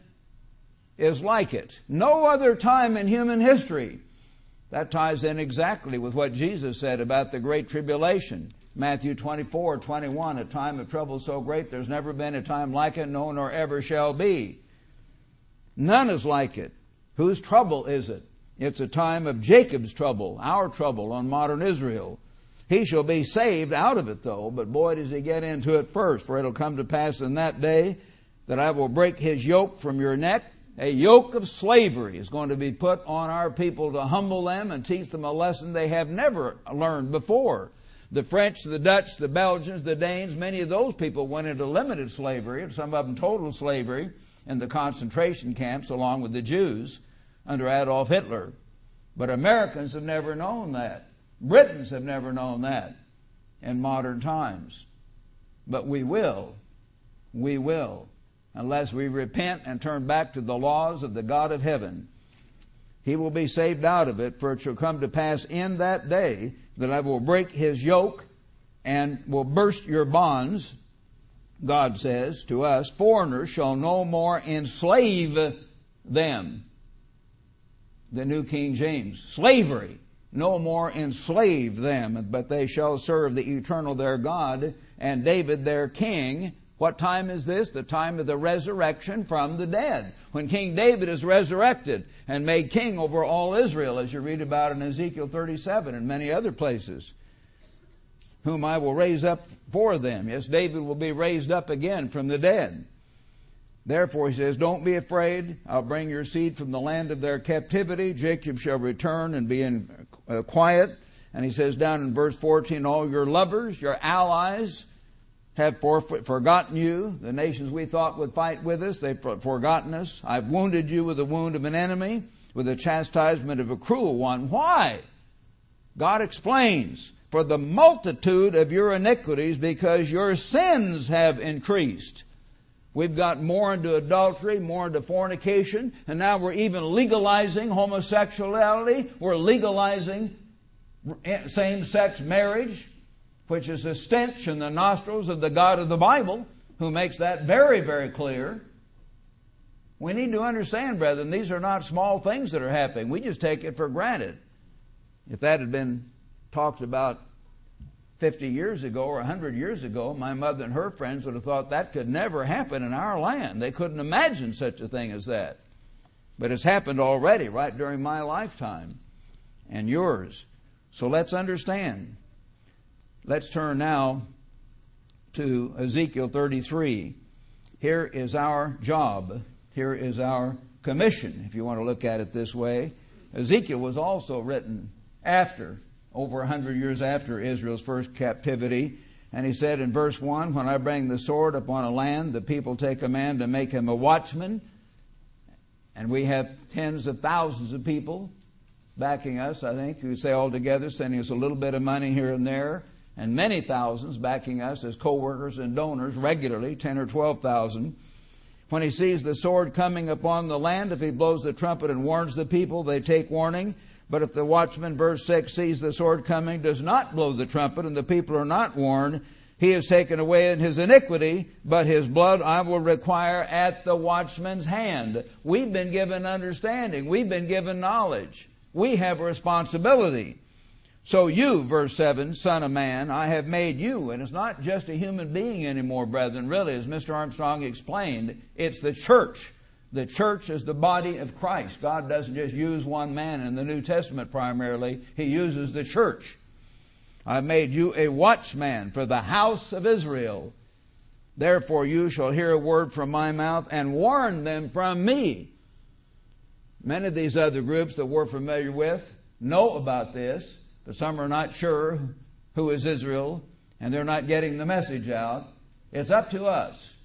is like it. No other time in human history. That ties in exactly with what Jesus said about the Great Tribulation. Matthew 24, 21, a time of trouble so great there's never been a time like it, no nor ever shall be. None is like it. Whose trouble is it? It's a time of Jacob's trouble, our trouble on modern Israel. He shall be saved out of it though, but boy does he get into it first, for it'll come to pass in that day that I will break his yoke from your neck a yoke of slavery is going to be put on our people to humble them and teach them a lesson they have never learned before. The French, the Dutch, the Belgians, the Danes, many of those people went into limited slavery, some of them total slavery in the concentration camps along with the Jews under Adolf Hitler. But Americans have never known that. Britons have never known that in modern times. But we will. We will unless we repent and turn back to the laws of the God of heaven. He will be saved out of it, for it shall come to pass in that day that I will break his yoke and will burst your bonds, God says to us, foreigners shall no more enslave them. The New King James. Slavery. No more enslave them, but they shall serve the eternal their God and David their king what time is this? The time of the resurrection from the dead. When King David is resurrected and made king over all Israel, as you read about in Ezekiel 37 and many other places, whom I will raise up for them. Yes, David will be raised up again from the dead. Therefore, he says, Don't be afraid. I'll bring your seed from the land of their captivity. Jacob shall return and be in uh, quiet. And he says down in verse 14, All your lovers, your allies, have forgotten you. The nations we thought would fight with us, they've forgotten us. I've wounded you with the wound of an enemy, with the chastisement of a cruel one. Why? God explains, for the multitude of your iniquities, because your sins have increased. We've got more into adultery, more into fornication, and now we're even legalizing homosexuality. We're legalizing same sex marriage which is a stench in the nostrils of the God of the Bible, who makes that very, very clear. We need to understand, brethren, these are not small things that are happening. We just take it for granted. If that had been talked about 50 years ago or 100 years ago, my mother and her friends would have thought that could never happen in our land. They couldn't imagine such a thing as that. But it's happened already, right during my lifetime and yours. So let's understand Let's turn now to Ezekiel 33. Here is our job. Here is our commission, if you want to look at it this way. Ezekiel was also written after, over a hundred years after Israel's first captivity. And he said in verse 1 When I bring the sword upon a land, the people take a man to make him a watchman. And we have tens of thousands of people backing us, I think, who say all together, sending us a little bit of money here and there and many thousands backing us as co-workers and donors regularly, 10 or 12,000. When he sees the sword coming upon the land, if he blows the trumpet and warns the people, they take warning. But if the watchman, verse 6, sees the sword coming, does not blow the trumpet, and the people are not warned, he is taken away in his iniquity, but his blood I will require at the watchman's hand. We've been given understanding. We've been given knowledge. We have a responsibility. So you, verse 7, son of man, I have made you. And it's not just a human being anymore, brethren. Really, as Mr. Armstrong explained, it's the church. The church is the body of Christ. God doesn't just use one man in the New Testament primarily. He uses the church. I've made you a watchman for the house of Israel. Therefore you shall hear a word from my mouth and warn them from me. Many of these other groups that we're familiar with know about this but some are not sure who is Israel and they're not getting the message out. It's up to us.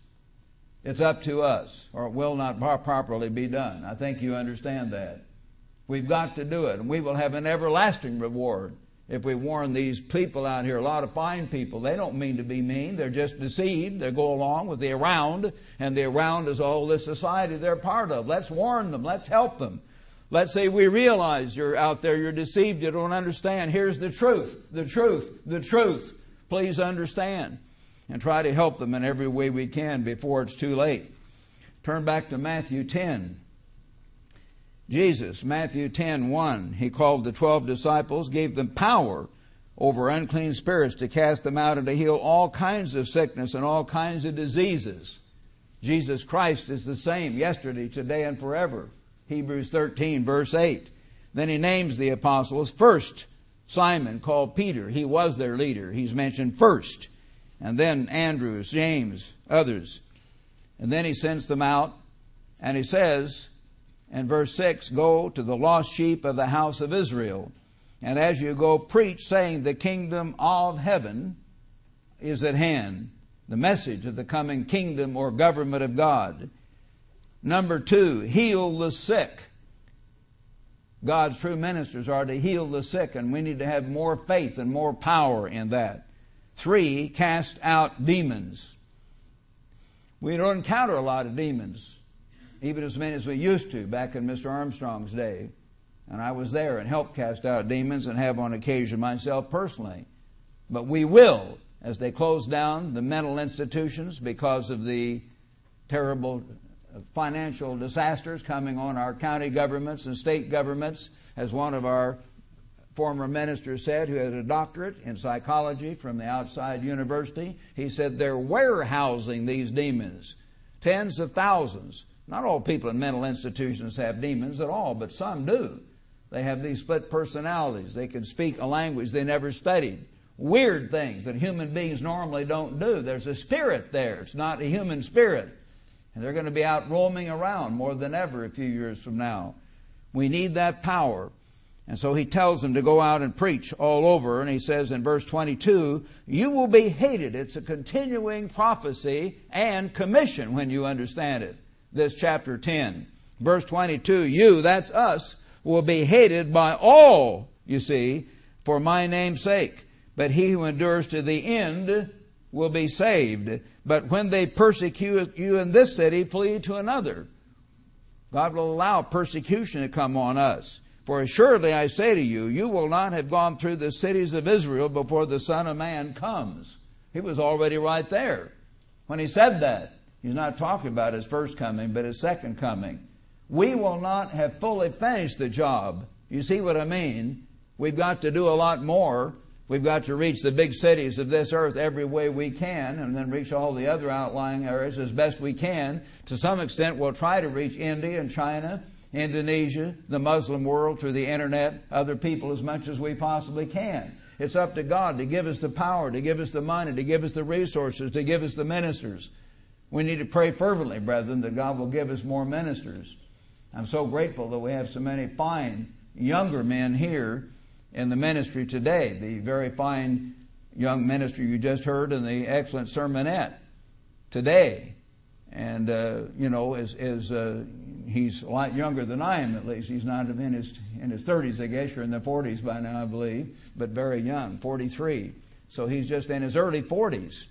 It's up to us, or it will not properly be done. I think you understand that. We've got to do it, and we will have an everlasting reward if we warn these people out here, a lot of fine people, they don't mean to be mean. They're just deceived. They go along with the around, and the around is all this society they're part of. Let's warn them. Let's help them. Let's say we realize you're out there, you're deceived, you don't understand. Here's the truth, the truth, the truth. Please understand. And try to help them in every way we can before it's too late. Turn back to Matthew 10. Jesus, Matthew 10, 1, he called the twelve disciples, gave them power over unclean spirits to cast them out and to heal all kinds of sickness and all kinds of diseases. Jesus Christ is the same yesterday, today, and forever. Hebrews 13, verse 8. Then he names the apostles first. Simon, called Peter, he was their leader. He's mentioned first. And then Andrew, James, others. And then he sends them out and he says, in verse 6 Go to the lost sheep of the house of Israel. And as you go, preach, saying, The kingdom of heaven is at hand. The message of the coming kingdom or government of God. Number two, heal the sick. God's true ministers are to heal the sick, and we need to have more faith and more power in that. Three, cast out demons. We don't encounter a lot of demons even as many as we used to back in Mr. Armstrong's day. And I was there and helped cast out demons and have on occasion myself personally. But we will, as they close down the mental institutions because of the terrible financial disasters coming on our county governments and state governments, as one of our former minister said, who had a doctorate in psychology from the outside university, he said they're warehousing these demons. Tens of thousands not all people in mental institutions have demons at all, but some do. They have these split personalities. They can speak a language they never studied. Weird things that human beings normally don't do. There's a spirit there. It's not a human spirit. And they're going to be out roaming around more than ever a few years from now. We need that power. And so he tells them to go out and preach all over. And he says in verse 22, you will be hated. It's a continuing prophecy and commission when you understand it this chapter 10. Verse 22, you, that's us, will be hated by all, you see, for my name's sake. But he who endures to the end will be saved. But when they persecute you in this city, flee to another. God will allow persecution to come on us. For assuredly I say to you, you will not have gone through the cities of Israel before the Son of Man comes. He was already right there when he said that. He's not talking about his first coming, but his second coming. We will not have fully finished the job. You see what I mean? We've got to do a lot more. We've got to reach the big cities of this earth every way we can, and then reach all the other outlying areas as best we can. To some extent, we'll try to reach India and China, Indonesia, the Muslim world through the internet, other people as much as we possibly can. It's up to God to give us the power, to give us the money, to give us the resources, to give us the ministers. We need to pray fervently, brethren, that God will give us more ministers. I'm so grateful that we have so many fine younger men here in the ministry today. The very fine young minister you just heard in the excellent sermonette today. And, uh, you know, is, is uh, he's a lot younger than I am, at least. He's not in his, in his 30s, I guess. You're in the 40s by now, I believe, but very young, 43. So he's just in his early 40s.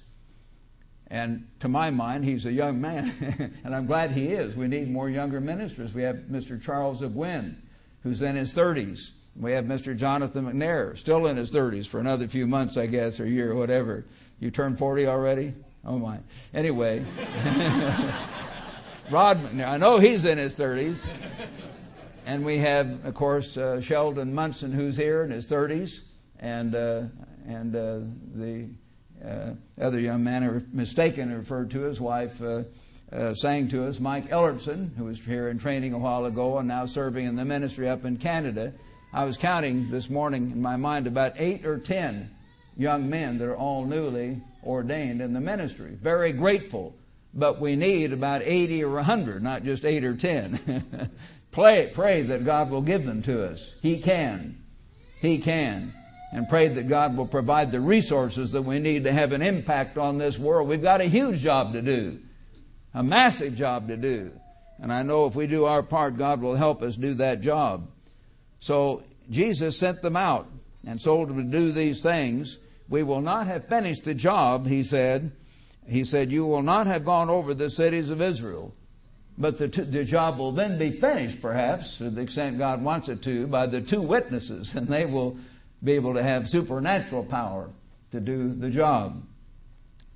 And to my mind, he's a young man, and I'm glad he is. We need more younger ministers. We have Mr. Charles of who's in his 30s. We have Mr. Jonathan McNair, still in his 30s for another few months, I guess, or year, or whatever. You turned 40 already? Oh my. Anyway, Rod McNair, I know he's in his 30s. And we have, of course, uh, Sheldon Monson, who's here in his 30s, and uh, and uh, the uh, other young man are mistaken referred to his wife uh, uh, sang to us, Mike Ellertson, who was here in training a while ago and now serving in the ministry up in Canada. I was counting this morning in my mind about eight or ten young men that are all newly ordained in the ministry. Very grateful, but we need about 80 or 100, not just 8 or 10. pray, pray that God will give them to us. He can. He can and pray that God will provide the resources that we need to have an impact on this world. We've got a huge job to do, a massive job to do. And I know if we do our part, God will help us do that job. So Jesus sent them out and told them to do these things. We will not have finished the job, he said. He said, You will not have gone over the cities of Israel. But the, t- the job will then be finished, perhaps, to the extent God wants it to, by the two witnesses, and they will be able to have supernatural power to do the job.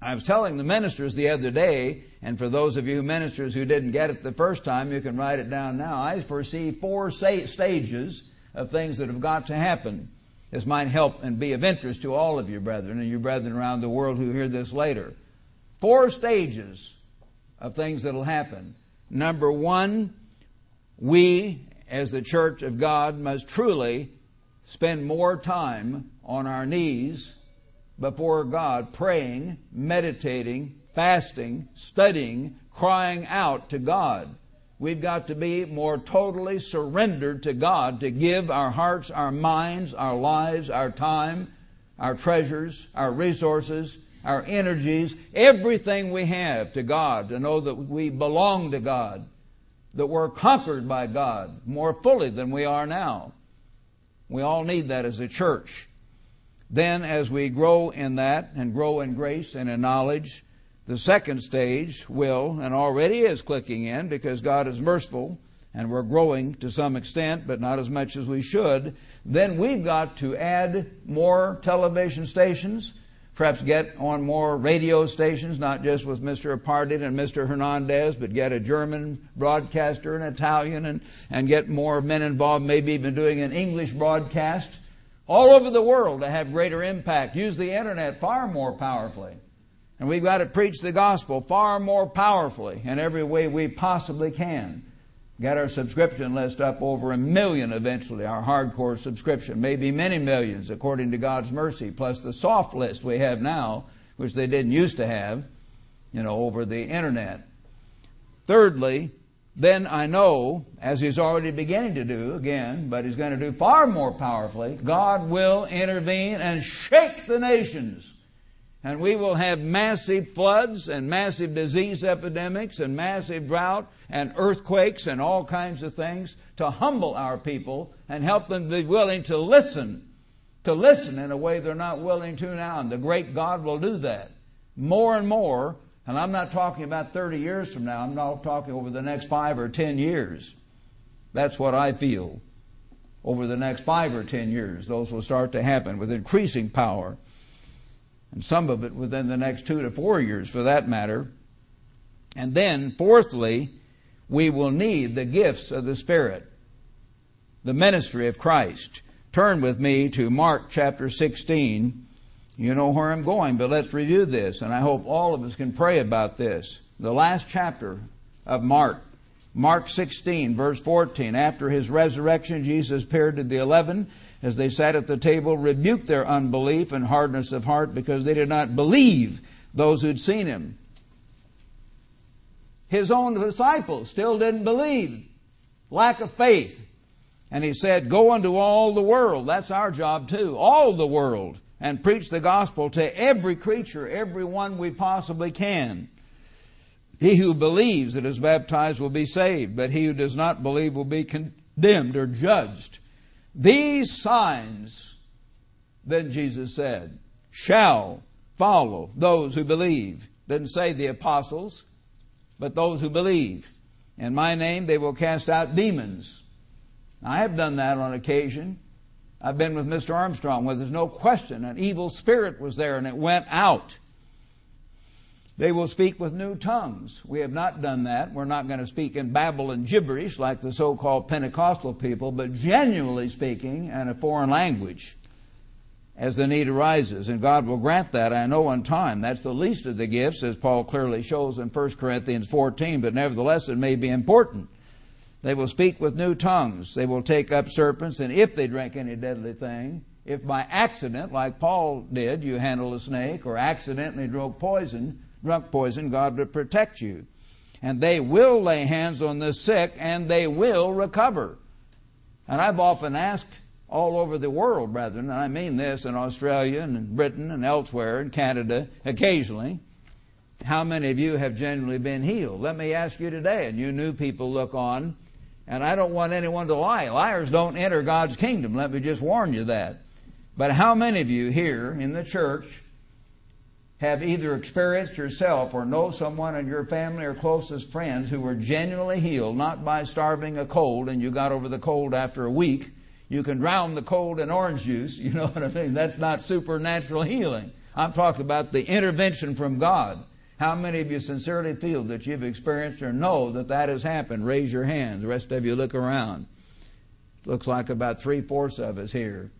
I was telling the ministers the other day, and for those of you ministers who didn't get it the first time, you can write it down now. I foresee four stages of things that have got to happen. This might help and be of interest to all of you brethren and you brethren around the world who hear this later. Four stages of things that'll happen. Number one, we as the church of God must truly spend more time on our knees before God, praying, meditating, fasting, studying, crying out to God. We've got to be more totally surrendered to God to give our hearts, our minds, our lives, our time, our treasures, our resources, our energies, everything we have to God, to know that we belong to God, that we're conquered by God more fully than we are now. We all need that as a church. Then, as we grow in that and grow in grace and in knowledge, the second stage will and already is clicking in because God is merciful and we're growing to some extent, but not as much as we should. Then we've got to add more television stations, perhaps get on more radio stations, not just with Mr. Apartian and Mr. Hernandez, but get a German broadcaster, an Italian, and, and get more men involved, maybe even doing an English broadcast all over the world to have greater impact. Use the internet far more powerfully. And we've got to preach the gospel far more powerfully in every way we possibly can. Get our subscription list up over a million eventually, our hardcore subscription, maybe many millions according to God's mercy, plus the soft list we have now, which they didn't used to have, you know, over the internet. Thirdly, then I know, as he's already beginning to do again, but he's going to do far more powerfully, God will intervene and shake the nations. And we will have massive floods and massive disease epidemics and massive drought and earthquakes and all kinds of things to humble our people and help them be willing to listen, to listen in a way they're not willing to now. And the great God will do that more and more and I'm not talking about 30 years from now, I'm not talking over the next five or 10 years. That's what I feel. Over the next five or 10 years, those will start to happen with increasing power. And some of it within the next two to four years, for that matter. And then, fourthly, we will need the gifts of the Spirit, the ministry of Christ. Turn with me to Mark chapter 16 you know where I'm going, but let's review this, and I hope all of us can pray about this. The last chapter of Mark, Mark 16, verse 14. After his resurrection, Jesus appeared to the eleven as they sat at the table, rebuked their unbelief and hardness of heart because they did not believe those who'd seen him. His own disciples still didn't believe. Lack of faith. And he said, Go unto all the world. That's our job too. All the world and preach the gospel to every creature, every one we possibly can. He who believes that is baptized will be saved, but he who does not believe will be condemned or judged. These signs, then Jesus said, shall follow those who believe. Didn't say the apostles, but those who believe. In my name they will cast out demons. I have done that on occasion. I've been with Mr. Armstrong where there's no question an evil spirit was there and it went out. They will speak with new tongues. We have not done that. We're not going to speak in babble and gibberish like the so-called Pentecostal people, but genuinely speaking in a foreign language as the need arises. And God will grant that, I know, in time. That's the least of the gifts, as Paul clearly shows in 1 Corinthians 14, but nevertheless it may be important. They will speak with new tongues. They will take up serpents, and if they drink any deadly thing, if by accident, like Paul did, you handle a snake or accidentally drunk poison, drunk poison, God will protect you. And they will lay hands on the sick and they will recover. And I've often asked all over the world, brethren, and I mean this in Australia and Britain and elsewhere, in Canada, occasionally, how many of you have genuinely been healed? Let me ask you today, and you new people look on And I don't want anyone to lie. Liars don't enter God's kingdom. Let me just warn you that. But how many of you here in the church have either experienced yourself or know someone in your family or closest friends who were genuinely healed, not by starving a cold and you got over the cold after a week. You can drown the cold in orange juice. You know what I mean? That's not supernatural healing. I'm talking about the intervention from God. How many of you sincerely feel that you've experienced or know that that has happened? Raise your hands. The rest of you look around. Looks like about three fourths of us here.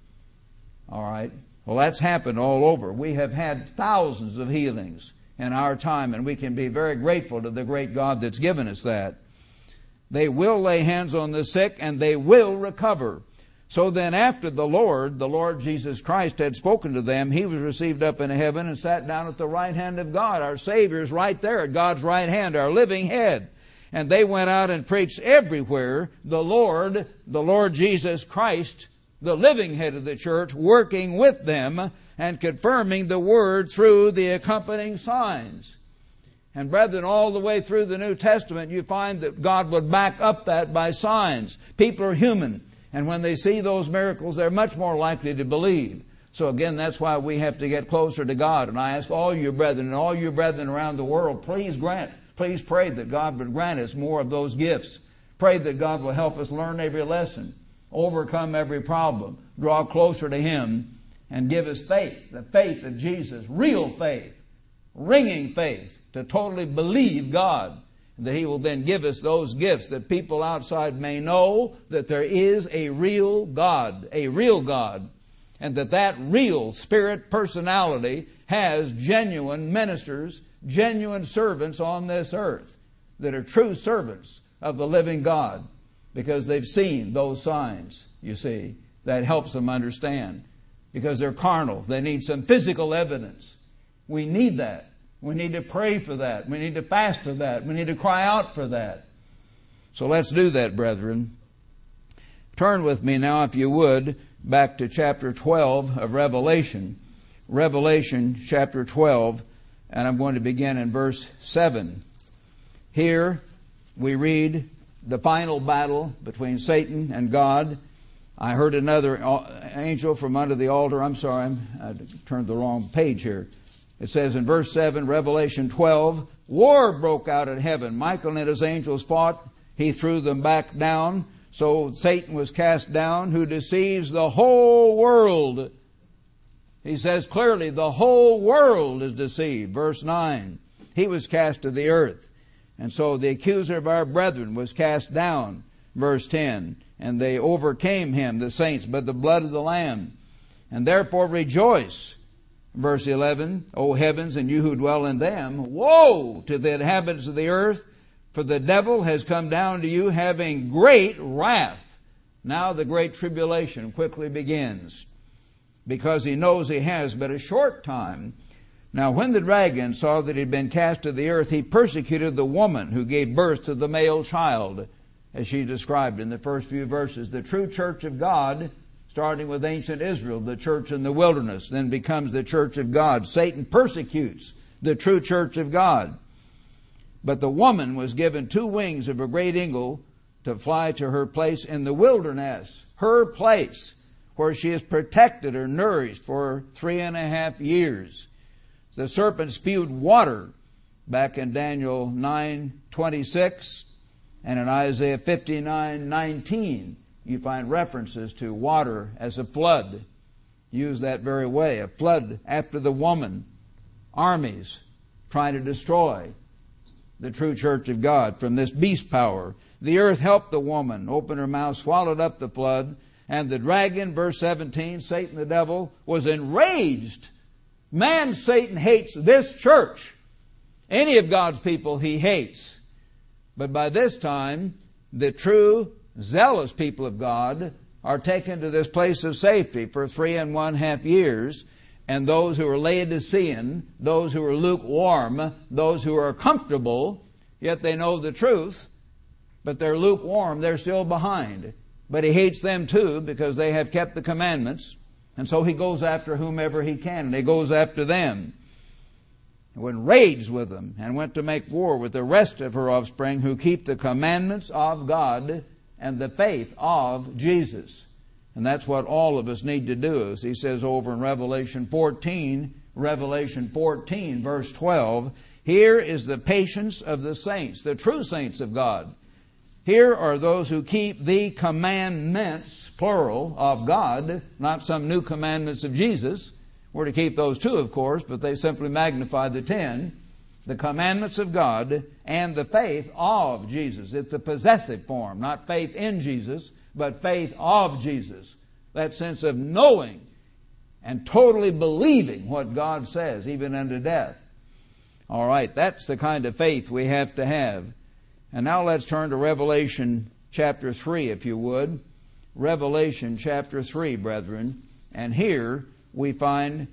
All right. Well, that's happened all over. We have had thousands of healings in our time, and we can be very grateful to the great God that's given us that. They will lay hands on the sick and they will recover. So then after the Lord, the Lord Jesus Christ had spoken to them, He was received up into heaven and sat down at the right hand of God. Our Savior is right there at God's right hand, our living head. And they went out and preached everywhere the Lord, the Lord Jesus Christ, the living head of the church, working with them and confirming the word through the accompanying signs. And brethren, all the way through the New Testament, you find that God would back up that by signs. People are human. And when they see those miracles, they're much more likely to believe. So again, that's why we have to get closer to God. And I ask all your brethren and all your brethren around the world, please grant, please pray that God would grant us more of those gifts. Pray that God will help us learn every lesson, overcome every problem, draw closer to Him, and give us faith, the faith of Jesus, real faith, ringing faith, to totally believe God that He will then give us those gifts that people outside may know that there is a real God, a real God, and that that real spirit personality has genuine ministers, genuine servants on this earth that are true servants of the living God because they've seen those signs, you see, that helps them understand. Because they're carnal. They need some physical evidence. We need that. We need to pray for that. We need to fast for that. We need to cry out for that. So let's do that, brethren. Turn with me now, if you would, back to chapter 12 of Revelation. Revelation chapter 12, and I'm going to begin in verse 7. Here we read the final battle between Satan and God. I heard another uh, angel from under the altar. I'm sorry, I turned the wrong page here. It says in verse 7, Revelation 12, war broke out in heaven. Michael and his angels fought. He threw them back down. So Satan was cast down who deceives the whole world. He says clearly the whole world is deceived. Verse 9. He was cast to the earth. And so the accuser of our brethren was cast down. Verse 10. And they overcame him, the saints, by the blood of the Lamb. And therefore rejoice Verse 11, O heavens and you who dwell in them, woe to the inhabitants of the earth, for the devil has come down to you having great wrath. Now the great tribulation quickly begins, because he knows he has but a short time. Now when the dragon saw that he had been cast to the earth, he persecuted the woman who gave birth to the male child, as she described in the first few verses. The true church of God starting with ancient Israel, the church in the wilderness, then becomes the church of God. Satan persecutes the true church of God. But the woman was given two wings of a great eagle to fly to her place in the wilderness, her place, where she is protected or nourished for three and a half years. The serpent spewed water back in Daniel 9:26 and in Isaiah 59:19 you find references to water as a flood, used that very way. A flood after the woman, armies trying to destroy the true church of God from this beast power. The earth helped the woman, opened her mouth, swallowed up the flood, and the dragon, verse 17, Satan the devil, was enraged. Man, Satan hates this church. Any of God's people he hates. But by this time, the true zealous people of God are taken to this place of safety for three and one half years, and those who are Laodicean, those who are lukewarm, those who are comfortable, yet they know the truth, but they're lukewarm, they're still behind. But he hates them too because they have kept the commandments, and so he goes after whomever he can, and he goes after them. He went raged with them and went to make war with the rest of her offspring who keep the commandments of God and the faith of Jesus. And that's what all of us need to do. As he says over in Revelation 14, Revelation 14, verse 12, here is the patience of the saints, the true saints of God. Here are those who keep the commandments, plural, of God, not some new commandments of Jesus. We're to keep those too, of course, but they simply magnify the ten. The commandments of God and the faith of Jesus. It's the possessive form, not faith in Jesus, but faith of Jesus. That sense of knowing and totally believing what God says, even unto death. All right, that's the kind of faith we have to have. And now let's turn to Revelation chapter 3, if you would. Revelation chapter 3, brethren. And here we find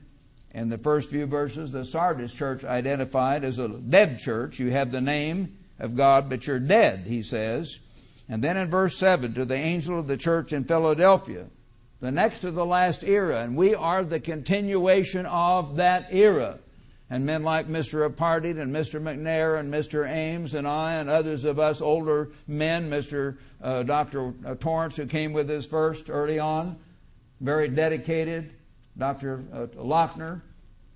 in the first few verses the Sardis church identified as a dead church. You have the name of God, but you're dead, he says. And then in verse 7, to the angel of the church in Philadelphia, the next to the last era, and we are the continuation of that era. And men like Mr. Apartian and Mr. McNair and Mr. Ames and I and others of us older men, Mr. Uh, Dr. Uh, Torrance, who came with us first early on, very dedicated, Dr. Uh, Lochner,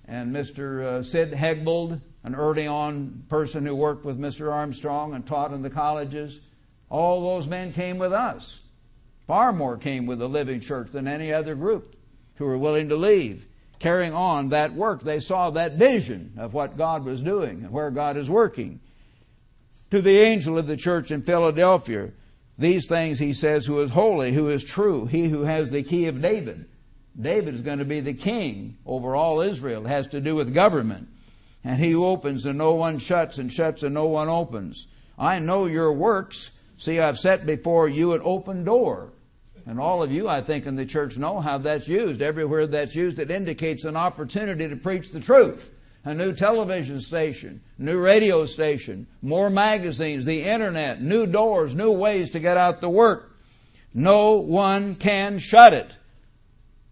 and Mr. Uh, Sid Hegvold, an early on person who worked with Mr. Armstrong and taught in the colleges. All those men came with us. Far more came with the Living Church than any other group who were willing to leave, carrying on that work. They saw that vision of what God was doing and where God is working. To the angel of the church in Philadelphia, these things he says, who is holy, who is true, he who has the key of David. David is going to be the king over all Israel. It has to do with government. And he opens and no one shuts, and shuts and no one opens. I know your works. See, I've set before you an open door. And all of you, I think, in the church know how that's used. Everywhere that's used, it indicates an opportunity to preach the truth. A new television station, new radio station, more magazines, the internet, new doors, new ways to get out the work. No one can shut it.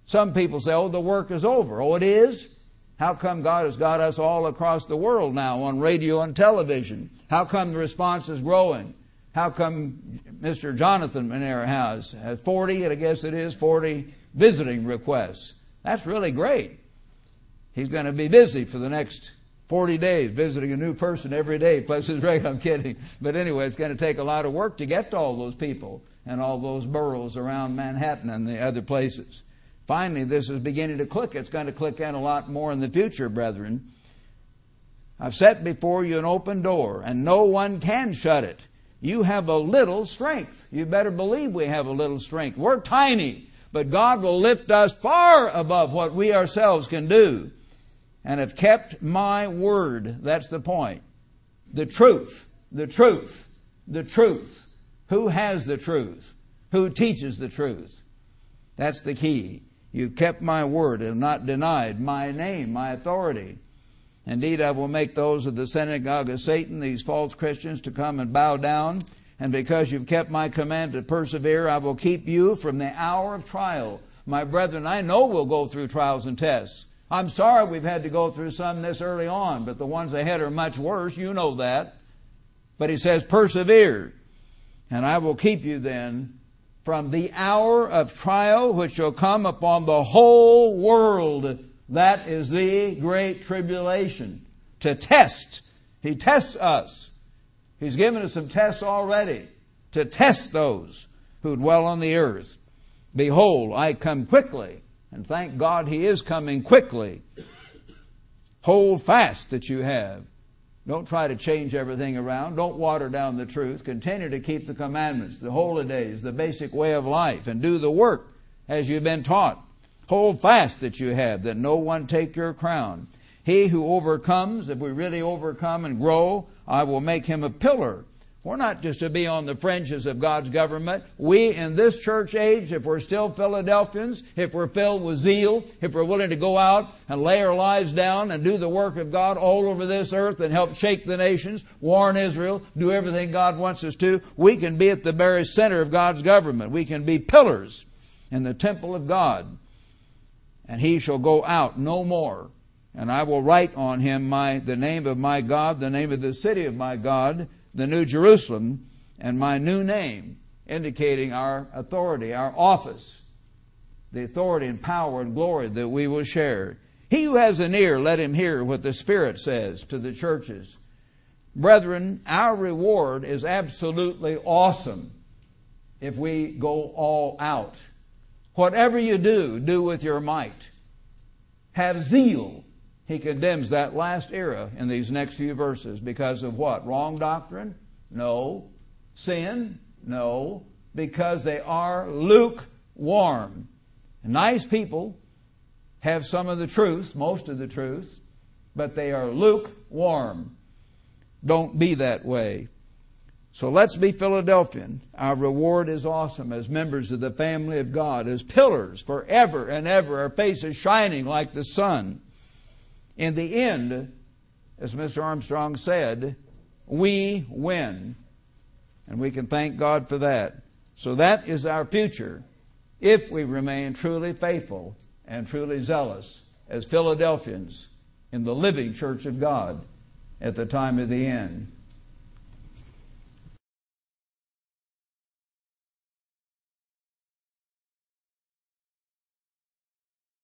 Some people say, oh, the work is over. Oh, it is? How come God has got us all across the world now on radio and television? How come the response is growing? How come Mr. Jonathan McNair has, has 40, I guess it is, 40 visiting requests? That's really great. He's going to be busy for the next 40 days visiting a new person every day. Plus his rate, I'm kidding. But anyway, it's going to take a lot of work to get to all those people and all those boroughs around Manhattan and the other places. Finally, this is beginning to click. It's going to click in a lot more in the future, brethren. I've set before you an open door, and no one can shut it. You have a little strength. You better believe we have a little strength. We're tiny, but God will lift us far above what we ourselves can do. And have kept my word. That's the point. The truth. The truth. The truth. Who has the truth? Who teaches the truth? That's the key. You've kept my word and have not denied my name, my authority. Indeed, I will make those of the synagogue of Satan, these false Christians, to come and bow down. And because you've kept my command to persevere, I will keep you from the hour of trial. My brethren, I know we'll go through trials and tests. I'm sorry we've had to go through some this early on, but the ones ahead are much worse. You know that. But he says, persevere. And I will keep you then from the hour of trial which shall come upon the whole world. That is the great tribulation. To test. He tests us. He's given us some tests already to test those who dwell on the earth. Behold, I come quickly. And thank God He is coming quickly. Hold fast that you have don't try to change everything around. Don't water down the truth. Continue to keep the commandments, the holy days, the basic way of life, and do the work as you've been taught. Hold fast that you have, that no one take your crown. He who overcomes, if we really overcome and grow, I will make him a pillar we're not just to be on the fringes of God's government. We in this church age, if we're still Philadelphians, if we're filled with zeal, if we're willing to go out and lay our lives down and do the work of God all over this earth and help shake the nations, warn Israel, do everything God wants us to, we can be at the very center of God's government. We can be pillars in the temple of God. And he shall go out no more. And I will write on him my, the name of my God, the name of the city of my God, the New Jerusalem, and my new name. indicating our authority, our office, the authority and power and glory that we will share. He who has an ear, let him hear what the Spirit says to the churches. Brethren, our reward is absolutely awesome if we go all out. Whatever you do, do with your might. Have zeal. He condemns that last era in these next few verses because of what? Wrong doctrine? No. Sin? No. Because they are lukewarm. Nice people have some of the truth, most of the truth, but they are lukewarm. Don't be that way. So let's be Philadelphian. Our reward is awesome as members of the family of God, as pillars forever and ever, our faces shining like the sun. In the end, as Mr. Armstrong said, we win. And we can thank God for that. So that is our future if we remain truly faithful and truly zealous as Philadelphians in the living church of God at the time of the end.